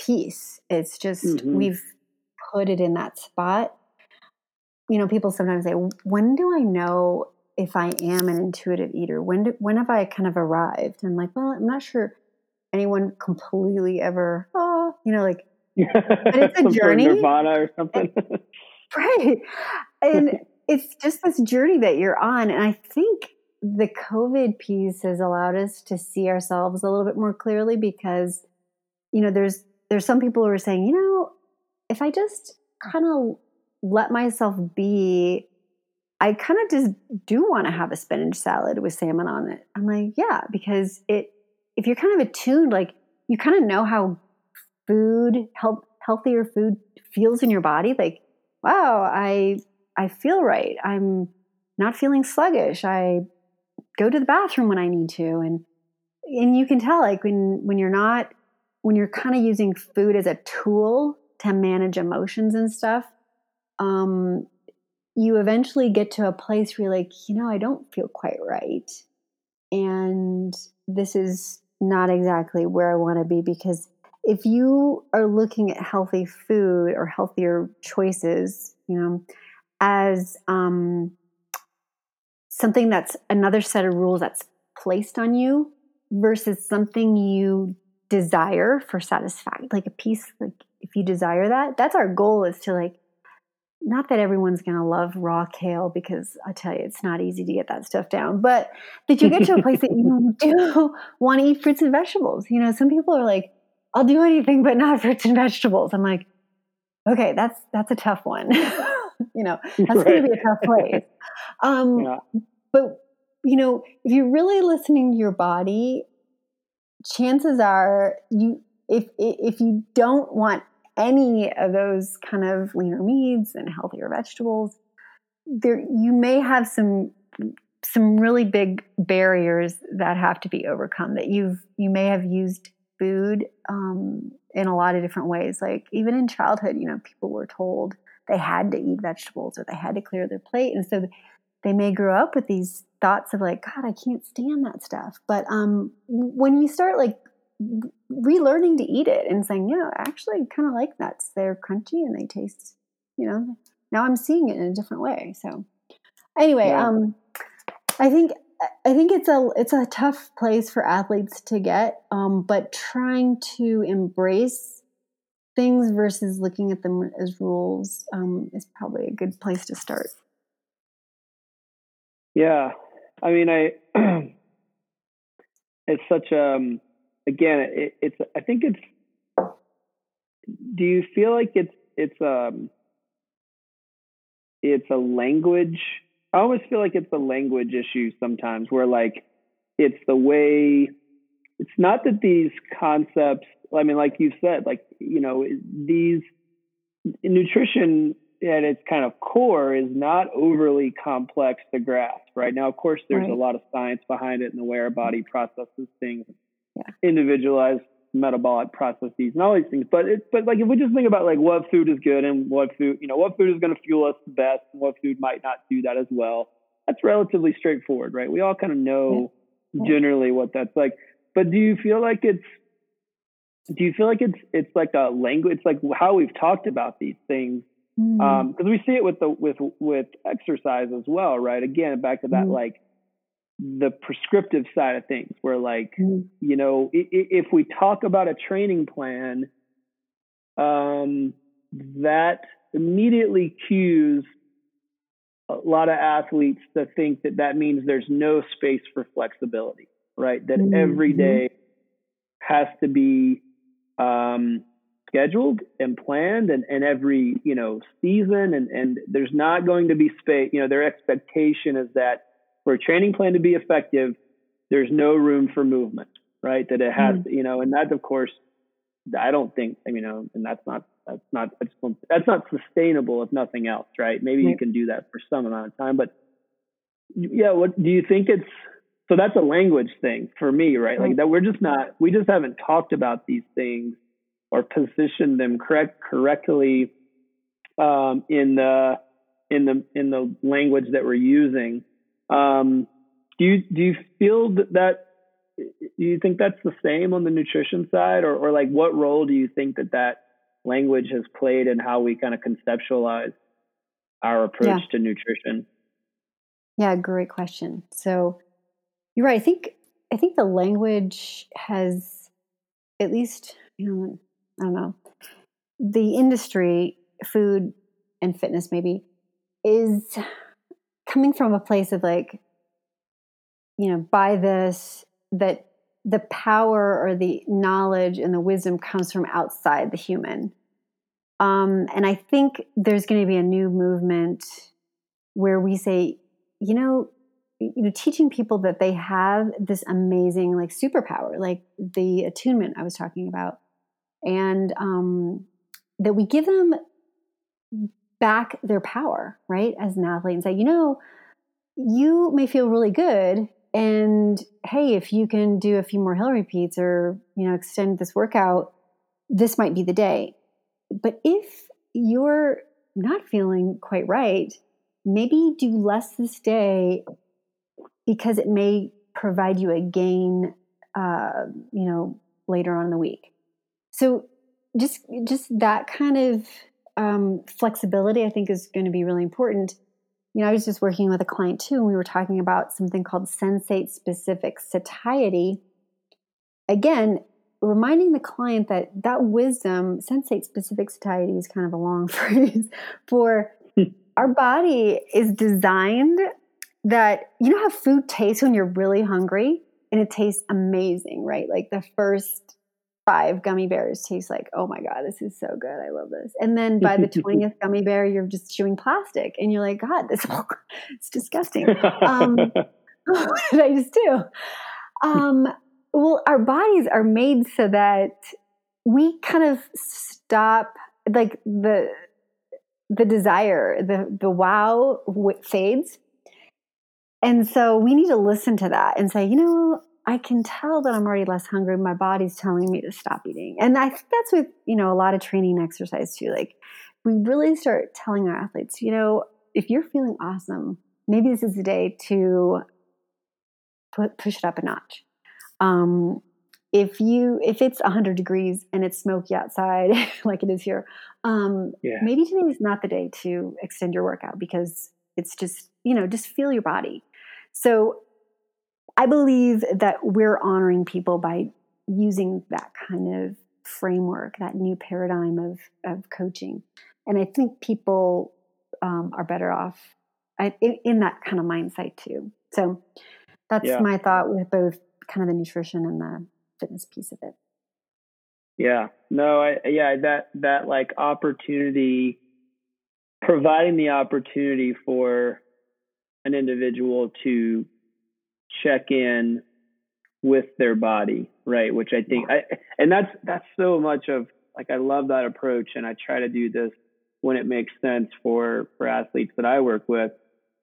piece. It's just, mm-hmm. we've put it in that spot. You know, people sometimes say, when do I know if I am an intuitive eater? When do, when have I kind of arrived? And I'm like, well, I'm not sure anyone completely ever. Oh, you know, like, but it's a journey. Nirvana or something. right, and it's just this journey that you're on, and I think the COVID piece has allowed us to see ourselves a little bit more clearly because, you know, there's there's some people who are saying, you know, if I just kind of let myself be I kind of just do want to have a spinach salad with salmon on it. I'm like, yeah, because it if you're kind of attuned, like you kind of know how food, health, healthier food feels in your body. Like, wow, I I feel right. I'm not feeling sluggish. I go to the bathroom when I need to, and and you can tell like when when you're not when you're kind of using food as a tool to manage emotions and stuff. Um, you eventually get to a place where you're like, you know, I don't feel quite right. And this is not exactly where I want to be because if you are looking at healthy food or healthier choices, you know, as um, something that's another set of rules that's placed on you versus something you desire for satisfaction, like a piece, like if you desire that, that's our goal is to like not that everyone's going to love raw kale because I tell you, it's not easy to get that stuff down, but that you get to a place that you do want to eat fruits and vegetables. You know, some people are like, I'll do anything but not fruits and vegetables. I'm like, okay, that's, that's a tough one. you know, that's right. going to be a tough place. Um, yeah. But, you know, if you're really listening to your body, chances are you, if, if you don't want any of those kind of leaner meats and healthier vegetables, there you may have some some really big barriers that have to be overcome. That you've you may have used food um, in a lot of different ways. Like even in childhood, you know, people were told they had to eat vegetables or they had to clear their plate, and so they may grow up with these thoughts of like, God, I can't stand that stuff. But um, when you start like relearning to eat it and saying, you know, actually kind of like nuts. They're crunchy and they taste, you know, now I'm seeing it in a different way. So anyway, yeah. um, I think I think it's a it's a tough place for athletes to get, um, but trying to embrace things versus looking at them as rules um, is probably a good place to start. Yeah, I mean, I it's such um again, it, it's I think it's. Do you feel like it's it's um it's a language? I always feel like it's a language issue sometimes, where like it's the way. It's not that these concepts. I mean, like you said, like you know, these nutrition at its kind of core is not overly complex to grasp right now of course there's right. a lot of science behind it and the way our body mm-hmm. processes things yeah. individualized metabolic processes and all these things. But it, but like if we just think about like what food is good and what food, you know, what food is going to fuel us the best and what food might not do that as well. That's relatively straightforward, right? We all kind of know yeah. generally what that's like. But do you feel like it's do you feel like it's it's like a language? It's like how we've talked about these things because mm. um, we see it with the with with exercise as well, right? Again, back to that mm. like the prescriptive side of things where like mm. you know if, if we talk about a training plan um, that immediately cues a lot of athletes to think that that means there's no space for flexibility right that mm-hmm. every day has to be um, scheduled and planned and, and every you know season and and there's not going to be space you know their expectation is that for a training plan to be effective, there's no room for movement, right? That it has, mm-hmm. you know, and that of course, I don't think, you know, and that's not, that's not, that's not sustainable if nothing else, right? Maybe you can do that for some amount of time, but yeah, what do you think it's, so that's a language thing for me, right? Like that we're just not, we just haven't talked about these things or positioned them correct, correctly um, in the, in the, in the language that we're using um, do you do you feel that, that do you think that's the same on the nutrition side, or or like what role do you think that that language has played in how we kind of conceptualize our approach yeah. to nutrition? Yeah, great question. So you're right. I think I think the language has at least you know I don't know the industry, food and fitness maybe is coming from a place of like, you know, by this, that the power or the knowledge and the wisdom comes from outside the human. Um, and I think there's going to be a new movement where we say, you know, you know, teaching people that they have this amazing like superpower, like the attunement I was talking about, and um, that we give them back their power, right? As an athlete and say, you know, you may feel really good. And hey, if you can do a few more hill repeats or, you know, extend this workout, this might be the day. But if you're not feeling quite right, maybe do less this day because it may provide you a gain, uh, you know, later on in the week. So just just that kind of um, flexibility, I think, is going to be really important. You know, I was just working with a client too, and we were talking about something called sensate specific satiety. Again, reminding the client that that wisdom, sensate specific satiety is kind of a long phrase for our body is designed that you know how food tastes when you're really hungry and it tastes amazing, right? Like the first five gummy bears taste like, oh my God, this is so good. I love this. And then by the 20th gummy bear, you're just chewing plastic and you're like, God, this it's disgusting. Um, what did I just do? Um, well, our bodies are made so that we kind of stop like the the desire, the the wow fades. And so we need to listen to that and say, you know, I can tell that I'm already less hungry. My body's telling me to stop eating. And I think that's with, you know, a lot of training and exercise too. Like we really start telling our athletes, you know, if you're feeling awesome, maybe this is the day to put push it up a notch. Um, if you if it's 100 degrees and it's smoky outside like it is here um, yeah. maybe today is not the day to extend your workout because it's just you know just feel your body so I believe that we're honoring people by using that kind of framework, that new paradigm of, of coaching. And I think people um, are better off in, in, that kind of mindset too. So that's yeah. my thought with both kind of the nutrition and the fitness piece of it. Yeah, no, I, yeah, that, that like opportunity, providing the opportunity for an individual to check in with their body, right? Which I think I and that's that's so much of like I love that approach and I try to do this when it makes sense for for athletes that I work with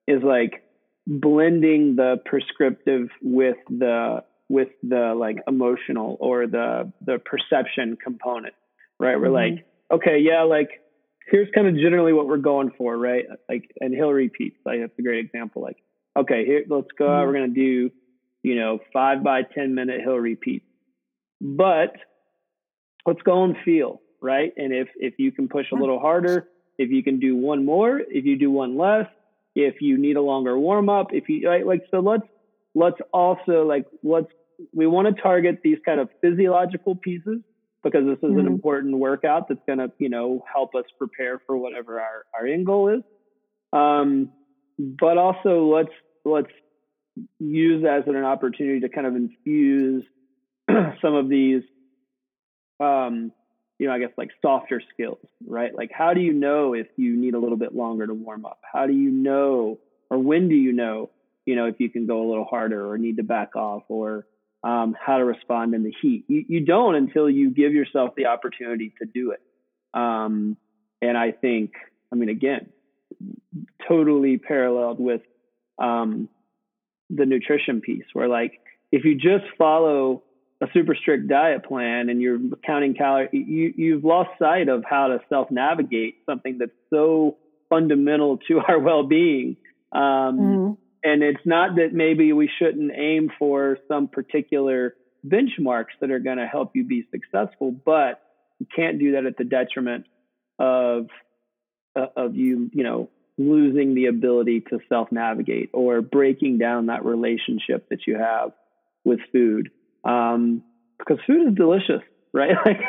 is like blending the prescriptive with the with the like emotional or the the perception component, right? We're mm-hmm. like, okay, yeah, like here's kind of generally what we're going for, right? Like, and hill repeat. Like that's a great example. Like, okay, here, let's go. Mm-hmm. We're gonna do, you know, five by ten minute hill repeat, but let's go and feel, right? And if if you can push a little harder, if you can do one more, if you do one less, if you need a longer warm up, if you right, like so let's let's also like let's we want to target these kind of physiological pieces because this is mm-hmm. an important workout that's going to you know help us prepare for whatever our our end goal is. Um, but also let's let's use as an opportunity to kind of infuse some of these um, you know i guess like softer skills right? Like how do you know if you need a little bit longer to warm up? How do you know or when do you know you know, if you can go a little harder or need to back off or um, how to respond in the heat. You, you don't until you give yourself the opportunity to do it. Um, and I think, I mean, again, totally paralleled with um, the nutrition piece, where like if you just follow a super strict diet plan and you're counting calories, you, you've lost sight of how to self navigate something that's so fundamental to our well being. Um, mm-hmm and it's not that maybe we shouldn't aim for some particular benchmarks that are going to help you be successful, but you can't do that at the detriment of uh, of you, you know, losing the ability to self navigate or breaking down that relationship that you have with food. Um, because food is delicious right? Like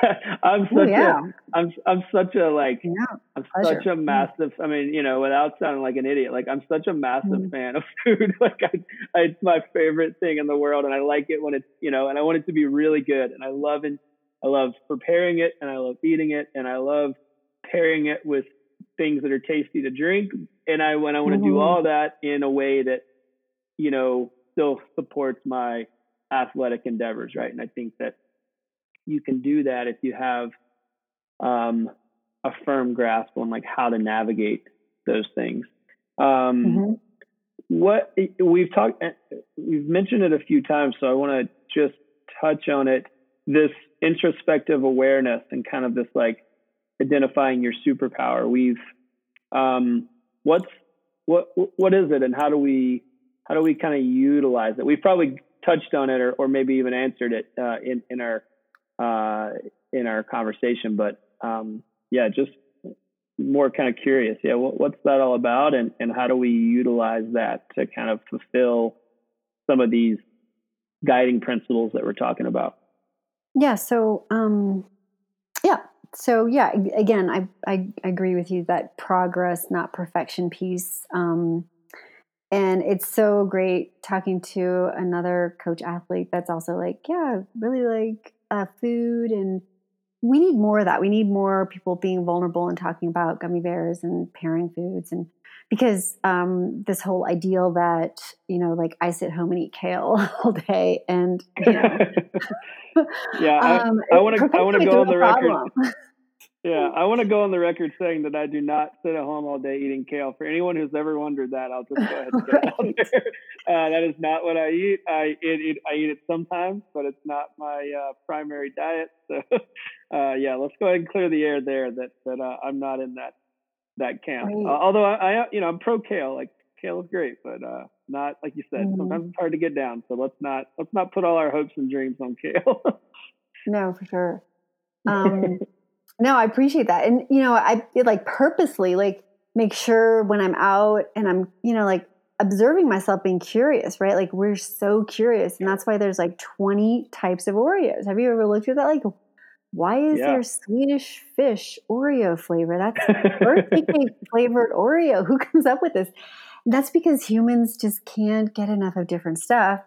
I'm oh, such yeah. a I'm I'm such a like yeah, I'm pleasure. such a mm-hmm. massive I mean, you know, without sounding like an idiot, like I'm such a massive mm. fan of food. like I, I, it's my favorite thing in the world and I like it when it's, you know, and I want it to be really good and I love it I love preparing it and I love eating it and I love pairing it with things that are tasty to drink and I when I want to mm-hmm. do all that in a way that you know still supports my athletic endeavors, right? And I think that you can do that if you have um, a firm grasp on like how to navigate those things. Um, mm-hmm. What we've talked, eh, we've mentioned it a few times, so I want to just touch on it. This introspective awareness and kind of this like identifying your superpower. We've um, what's what what is it, and how do we how do we kind of utilize it? We've probably touched on it, or, or maybe even answered it uh, in in our uh, in our conversation. But um, yeah, just more kind of curious. Yeah, what, what's that all about, and and how do we utilize that to kind of fulfill some of these guiding principles that we're talking about? Yeah. So um, yeah. So yeah, again, I, I agree with you that progress, not perfection piece. Um, and it's so great talking to another coach athlete that's also like, yeah, really like uh, food and we need more of that. We need more people being vulnerable and talking about gummy bears and pairing foods and because um, this whole ideal that you know like I sit home and eat kale all day and you know, yeah um, I want to I want to go on the record yeah, I want to go on the record saying that I do not sit at home all day eating kale. For anyone who's ever wondered that, I'll just go ahead and get right. out there. Uh, that is not what I eat. I eat, I eat it sometimes, but it's not my uh, primary diet. So, uh, yeah, let's go ahead and clear the air there. That that uh, I'm not in that that camp. Right. Uh, although I, I, you know, I'm pro kale. Like kale is great, but uh, not like you said. Mm-hmm. Sometimes it's hard to get down. So let's not let's not put all our hopes and dreams on kale. no, for sure. Um, no, I appreciate that. And, you know, I like purposely like make sure when I'm out and I'm, you know, like observing myself being curious, right? Like we're so curious. And that's why there's like 20 types of Oreos. Have you ever looked at that? Like, why is yeah. there Swedish fish Oreo flavor? That's birthday cake flavored Oreo. Who comes up with this? That's because humans just can't get enough of different stuff.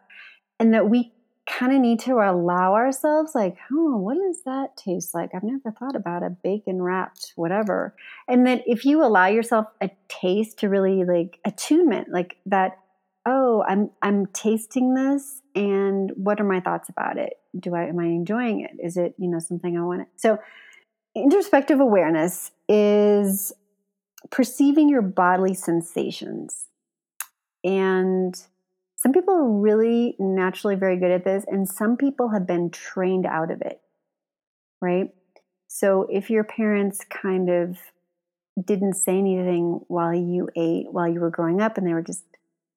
And that we kind of need to allow ourselves like oh what does that taste like? I've never thought about a bacon wrapped whatever. And then if you allow yourself a taste to really like attunement like that oh i'm i'm tasting this and what are my thoughts about it? Do i am i enjoying it? Is it you know something i want to so introspective awareness is perceiving your bodily sensations. And some people are really naturally very good at this, and some people have been trained out of it, right? So if your parents kind of didn't say anything while you ate, while you were growing up, and they were just,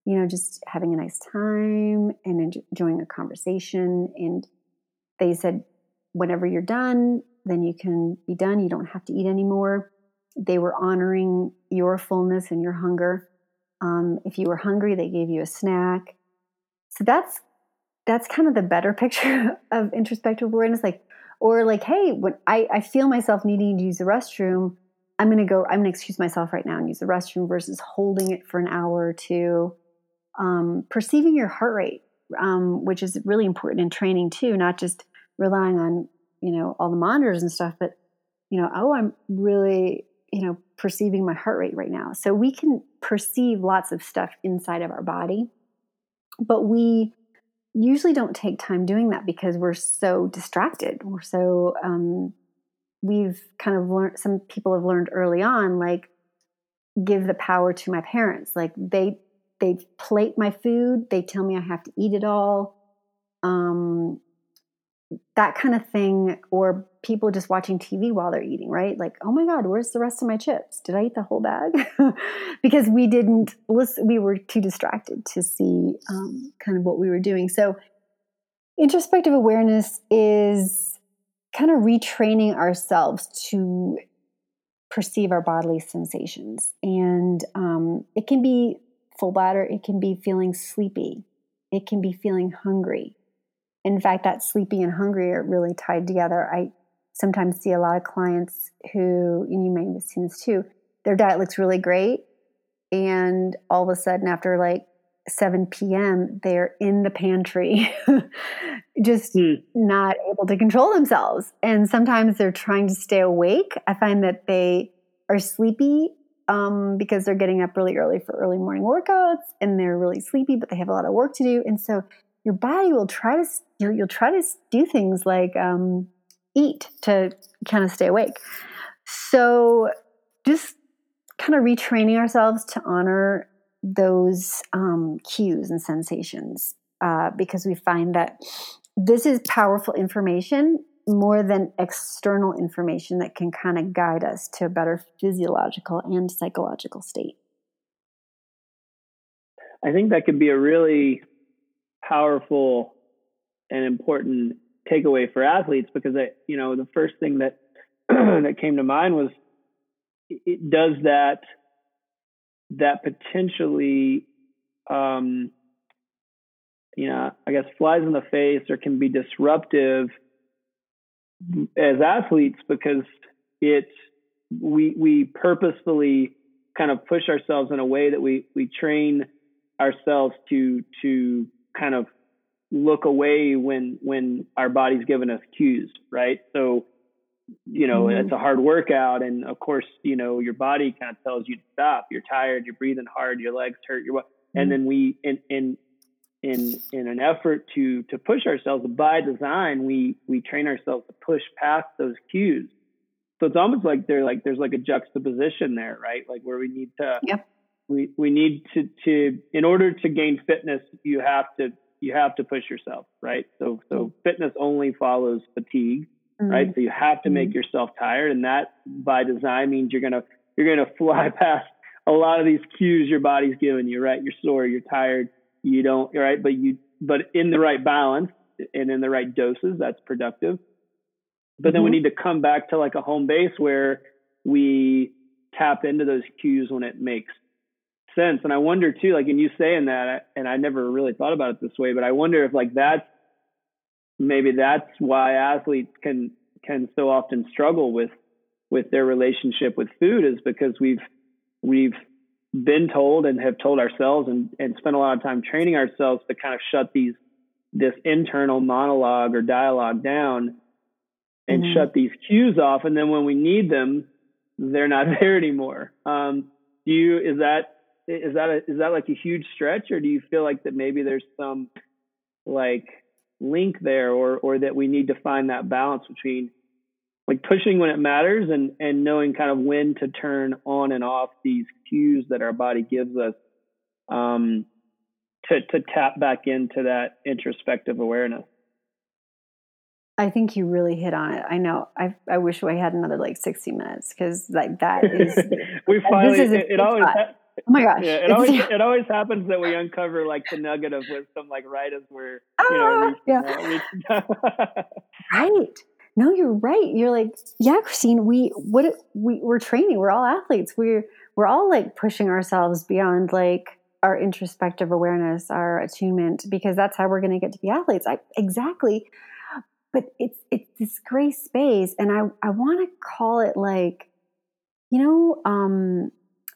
you know, just having a nice time and enjoying a conversation, and they said, whenever you're done, then you can be done. You don't have to eat anymore. They were honoring your fullness and your hunger. Um, if you were hungry, they gave you a snack. So that's that's kind of the better picture of introspective awareness. Like, or like, hey, when I, I feel myself needing to use the restroom, I'm gonna go, I'm gonna excuse myself right now and use the restroom versus holding it for an hour or two. Um, perceiving your heart rate, um, which is really important in training too, not just relying on, you know, all the monitors and stuff, but you know, oh, I'm really you know, perceiving my heart rate right now. So we can perceive lots of stuff inside of our body, but we usually don't take time doing that because we're so distracted. We're so, um, we've kind of learned, some people have learned early on, like, give the power to my parents. Like, they, they plate my food, they tell me I have to eat it all. Um, that kind of thing, or people just watching TV while they're eating, right? Like, oh my God, where's the rest of my chips? Did I eat the whole bag? because we didn't listen, we were too distracted to see um, kind of what we were doing. So, introspective awareness is kind of retraining ourselves to perceive our bodily sensations. And um, it can be full bladder, it can be feeling sleepy, it can be feeling hungry in fact, that sleepy and hungry are really tied together. I sometimes see a lot of clients who, and you may have seen this too, their diet looks really great. And all of a sudden, after like 7 p.m., they're in the pantry, just mm. not able to control themselves. And sometimes they're trying to stay awake. I find that they are sleepy um, because they're getting up really early for early morning workouts and they're really sleepy, but they have a lot of work to do. And so your body will try to you'll, try to do things like um, eat to kind of stay awake. So just kind of retraining ourselves to honor those um, cues and sensations uh, because we find that this is powerful information more than external information that can kind of guide us to a better physiological and psychological state. I think that could be a really powerful and important takeaway for athletes because I, you know, the first thing that that came to mind was it does that that potentially um, you know, I guess flies in the face or can be disruptive as athletes because it we we purposefully kind of push ourselves in a way that we we train ourselves to to kind of look away when when our body's giving us cues, right? So, you know, mm-hmm. it's a hard workout, and of course, you know, your body kind of tells you to stop. You're tired. You're breathing hard. Your legs hurt. Your mm-hmm. and then we in in in in an effort to to push ourselves by design, we we train ourselves to push past those cues. So it's almost like they're like there's like a juxtaposition there, right? Like where we need to yep we we need to to in order to gain fitness you have to you have to push yourself right so so fitness only follows fatigue mm-hmm. right so you have to make mm-hmm. yourself tired and that by design means you're gonna you're gonna fly past a lot of these cues your body's giving you right you're sore you're tired you don't right but you but in the right balance and in the right doses that's productive but then mm-hmm. we need to come back to like a home base where we tap into those cues when it makes sense. And I wonder too, like in you saying that, and I never really thought about it this way, but I wonder if like that's maybe that's why athletes can can so often struggle with with their relationship with food is because we've we've been told and have told ourselves and, and spent a lot of time training ourselves to kind of shut these this internal monologue or dialogue down and mm-hmm. shut these cues off and then when we need them they're not there anymore um, do you is that is that a, is that like a huge stretch, or do you feel like that maybe there's some like link there, or or that we need to find that balance between like pushing when it matters and and knowing kind of when to turn on and off these cues that our body gives us, um, to to tap back into that introspective awareness. I think you really hit on it. I know. I I wish we had another like sixty minutes because like that is. we finally. Is it, it always. Oh my gosh! Yeah, it always it always happens that we uncover like the nugget of wisdom, like right as we're you know ah, yeah. right. No, you're right. You're like, yeah, Christine. We what we we're training. We're all athletes. We're we're all like pushing ourselves beyond like our introspective awareness, our attunement, because that's how we're going to get to be athletes. I, exactly. But it's it's this gray space, and I I want to call it like, you know, um,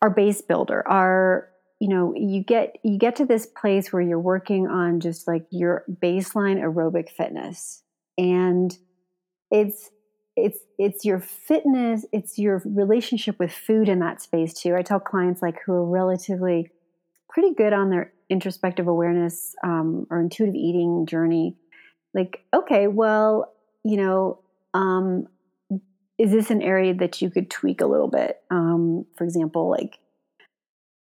our base builder, our you know you get you get to this place where you're working on just like your baseline aerobic fitness. And it's it's it's your fitness it's your relationship with food in that space too. I tell clients like who are relatively pretty good on their introspective awareness um, or intuitive eating journey like okay well you know um, is this an area that you could tweak a little bit um, for example like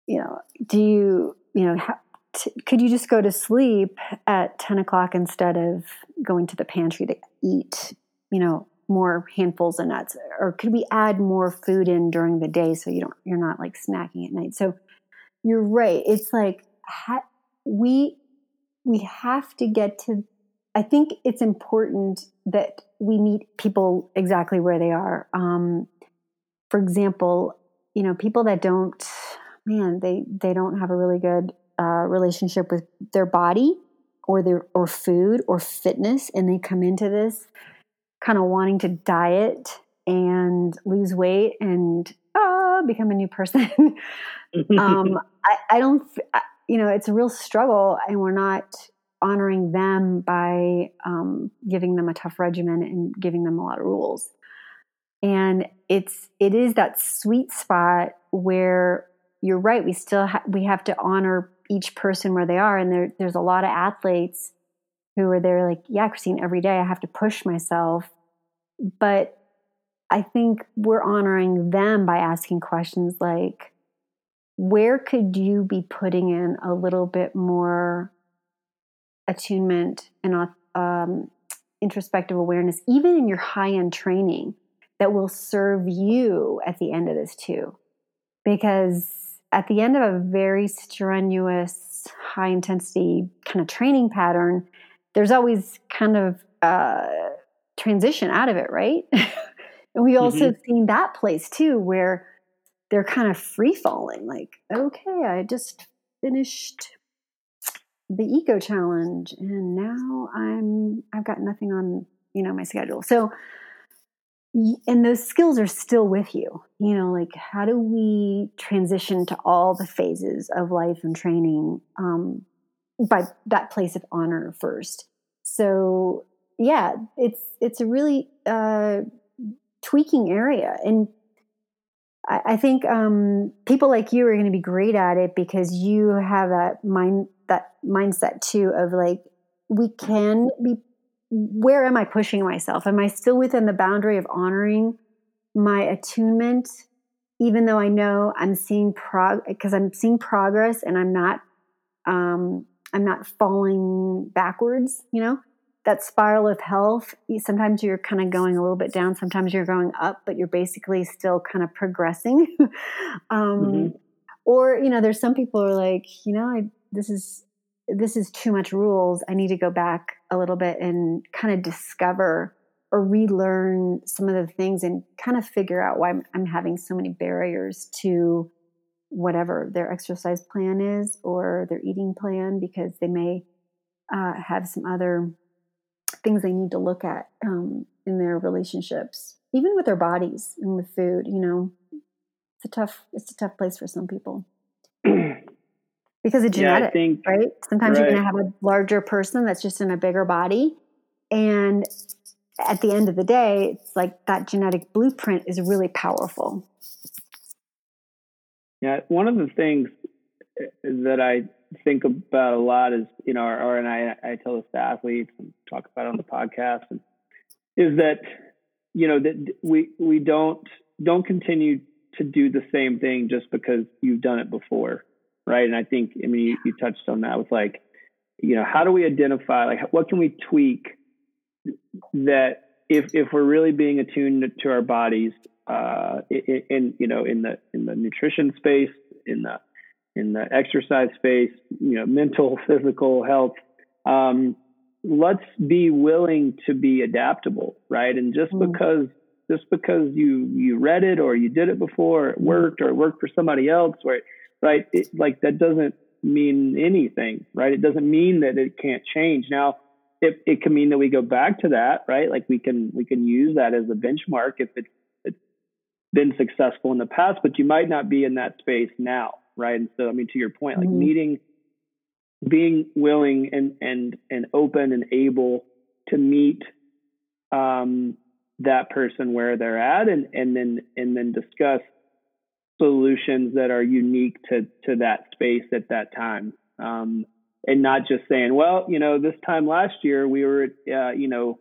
you know do you you know ha- t- could you just go to sleep at 10 o'clock instead of going to the pantry to eat you know more handfuls of nuts or could we add more food in during the day so you don't you're not like snacking at night so you're right. It's like ha- we we have to get to. I think it's important that we meet people exactly where they are. Um, for example, you know, people that don't, man, they they don't have a really good uh, relationship with their body or their or food or fitness, and they come into this kind of wanting to diet and lose weight and ah, become a new person. um, I, I don't, you know, it's a real struggle, and we're not honoring them by um, giving them a tough regimen and giving them a lot of rules. And it's it is that sweet spot where you're right. We still ha- we have to honor each person where they are, and there, there's a lot of athletes who are there like, yeah, Christine, every day I have to push myself, but I think we're honoring them by asking questions like, where could you be putting in a little bit more attunement and um, introspective awareness, even in your high end training, that will serve you at the end of this too? Because at the end of a very strenuous, high intensity kind of training pattern, there's always kind of uh, transition out of it, right? and we also mm-hmm. seen that place too, where they're kind of free falling like okay i just finished the Eco-Challenge and now i'm i've got nothing on you know my schedule. So and those skills are still with you you know like how do we transition to all the phases of life and training um, by that place of honor first? So yeah it's it's a really uh, tweaking area and I, think um, people like you are going to be great at it because you have that mind that mindset too of like we can be where am I pushing myself? Am I still within the boundary of honoring my attunement, even though I know I'm seeing prog because I'm seeing progress and I'm not um, I'm not falling backwards, you know? that spiral of health, sometimes you're kind of going a little bit down, sometimes you're going up, but you're basically still kind of progressing. um, mm-hmm. Or, you know, there's some people who are like, you know, I, this is this is too much rules. I need to go back a little bit and kind of discover or relearn some of the things and kind of figure out why I'm, I'm having so many barriers to whatever their exercise plan is or their eating plan because they may uh, have some other things they need to look at um, in their relationships, even with their bodies and with food. You know, it's a tough it's a tough place for some people because of genetics, yeah, think, right? Sometimes right. you're going to have a larger person that's just in a bigger body, and at the end of the day, it's like that genetic blueprint is really powerful. Yeah, one of the things eh, that I think about a lot is, you know, or, or and I, I tell this to athletes and talk about it on the podcast, and, is that, you know, that we we don't don't continue to do the same thing just because you've done it before, right? And I think, I mean, you, you touched on that with like, you know, how do we identify, like, what can we tweak that if, if we're really being attuned to our bodies, uh, in, in, you know, in the, in the nutrition space, in the, in the exercise space, you know, mental, physical health, um, let's be willing to be adaptable, right? And just mm. because just because you you read it or you did it before, it mm. worked or it worked for somebody else, right? Right? It, like that doesn't mean anything, right? It doesn't mean that it can't change. Now, it, it can mean that we go back to that, right? Like we can we can use that as a benchmark if it's it's been successful in the past, but you might not be in that space now, right? And so, I mean, to your point, like mm-hmm. meeting being willing and and and open and able to meet um, that person where they're at and and then and then discuss solutions that are unique to to that space at that time um, and not just saying well you know this time last year we were uh, you know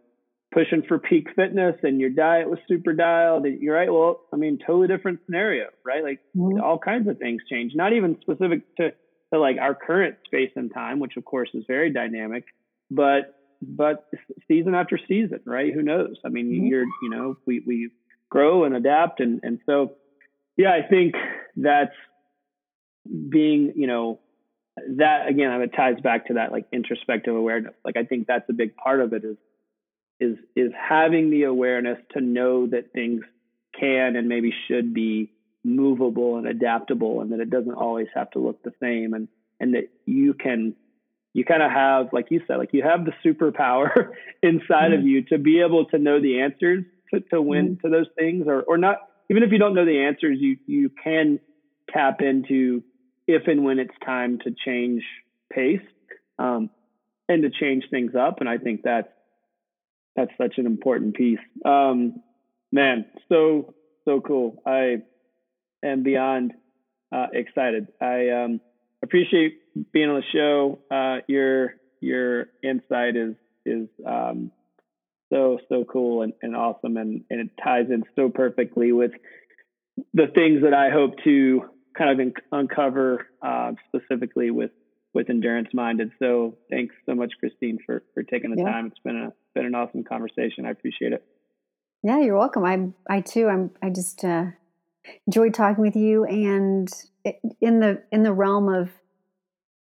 pushing for peak fitness and your diet was super dialed you're right well i mean totally different scenario right like mm-hmm. all kinds of things change not even specific to to like our current space and time, which of course is very dynamic, but but season after season, right? Who knows? I mean, mm-hmm. you're you know we we grow and adapt, and and so yeah, I think that's being you know that again it ties back to that like introspective awareness like i think that's a big part of it is is is having the awareness to know that things can and maybe should be movable and adaptable and that it doesn't always have to look the same and and that you can you kind of have like you said like you have the superpower inside mm-hmm. of you to be able to know the answers to, to win mm-hmm. to those things or or not even if you don't know the answers you you can tap into if and when it's time to change pace um, and to change things up and i think that's that's such an important piece um, man so so cool i am beyond uh, excited. I um, appreciate being on the show. Uh, your your insight is is um, so so cool and, and awesome, and, and it ties in so perfectly with the things that I hope to kind of in, uncover uh, specifically with with endurance minded. So thanks so much, Christine, for for taking the yeah. time. It's been a been an awesome conversation. I appreciate it. Yeah, you're welcome. I'm I too. I'm I just uh, enjoyed talking with you and in the in the realm of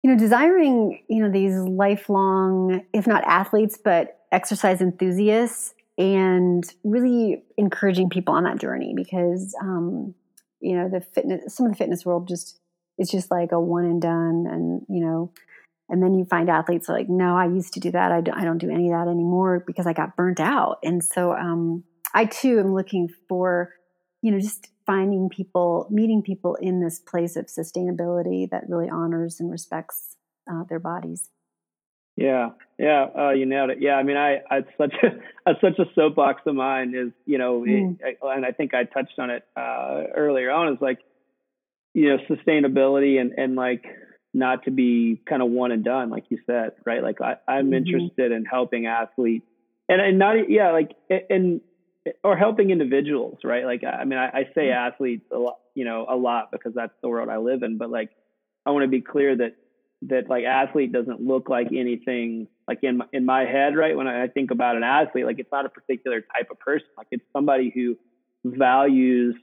you know desiring you know these lifelong if not athletes but exercise enthusiasts and really encouraging people on that journey because um, you know the fitness some of the fitness world just it's just like a one and done and you know and then you find athletes like no i used to do that i don't, I don't do any of that anymore because i got burnt out and so um, i too am looking for you know just finding people, meeting people in this place of sustainability that really honors and respects uh, their bodies. Yeah, yeah, uh, you nailed it. Yeah, I mean, I, I such a, such a soapbox of mine is, you know, mm. it, and I think I touched on it uh, earlier on. Is like, you know, sustainability and and like not to be kind of one and done, like you said, right? Like I, I'm mm-hmm. interested in helping athletes, and and not yeah, like and or helping individuals, right? Like, I mean, I, I say mm-hmm. athletes a lot, you know, a lot because that's the world I live in. But like, I want to be clear that that like athlete doesn't look like anything like in my, in my head, right? When I think about an athlete, like it's not a particular type of person. Like it's somebody who values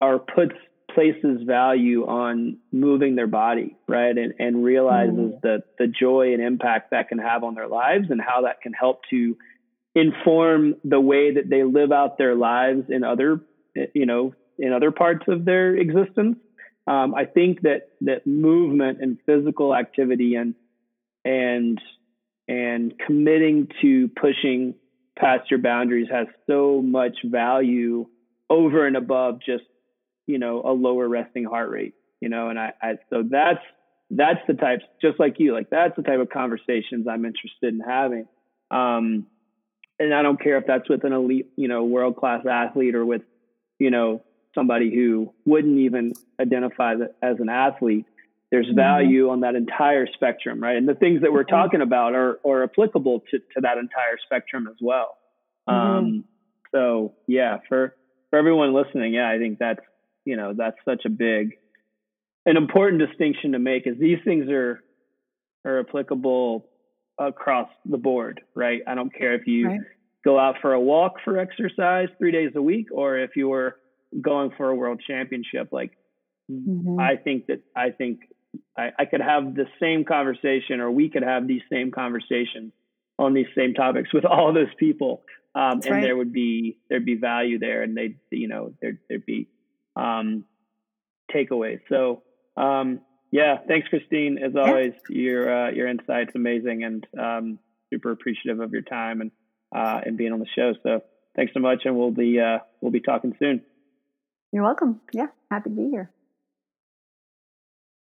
or puts places value on moving their body, right? And and realizes mm-hmm. the the joy and impact that can have on their lives and how that can help to inform the way that they live out their lives in other, you know, in other parts of their existence. Um, I think that that movement and physical activity and and and committing to pushing past your boundaries has so much value over and above just you know a lower resting heart rate you know and I, I so that's that's the types just like you like that's the type of conversations i'm interested in having. Um, and I don't care if that's with an elite, you know, world class athlete or with, you know, somebody who wouldn't even identify as an athlete. There's mm-hmm. value on that entire spectrum, right? And the things that we're mm-hmm. talking about are, are applicable to, to that entire spectrum as well. Mm-hmm. Um, so yeah, for, for everyone listening, yeah, I think that's, you know, that's such a big, an important distinction to make is these things are are applicable across the board, right? I don't care if you right. go out for a walk for exercise three days a week or if you're going for a world championship. Like, mm-hmm. I think that I think I, I could have the same conversation or we could have these same conversations on these same topics with all those people. Um, and right. there would be, there'd be value there and they'd you know, there'd, there'd be, um, takeaways. So, um, yeah, thanks, Christine. As always, yeah. your uh, your insight's amazing, and um, super appreciative of your time and uh, and being on the show. So thanks so much, and we'll be uh, we'll be talking soon. You're welcome. Yeah, happy to be here.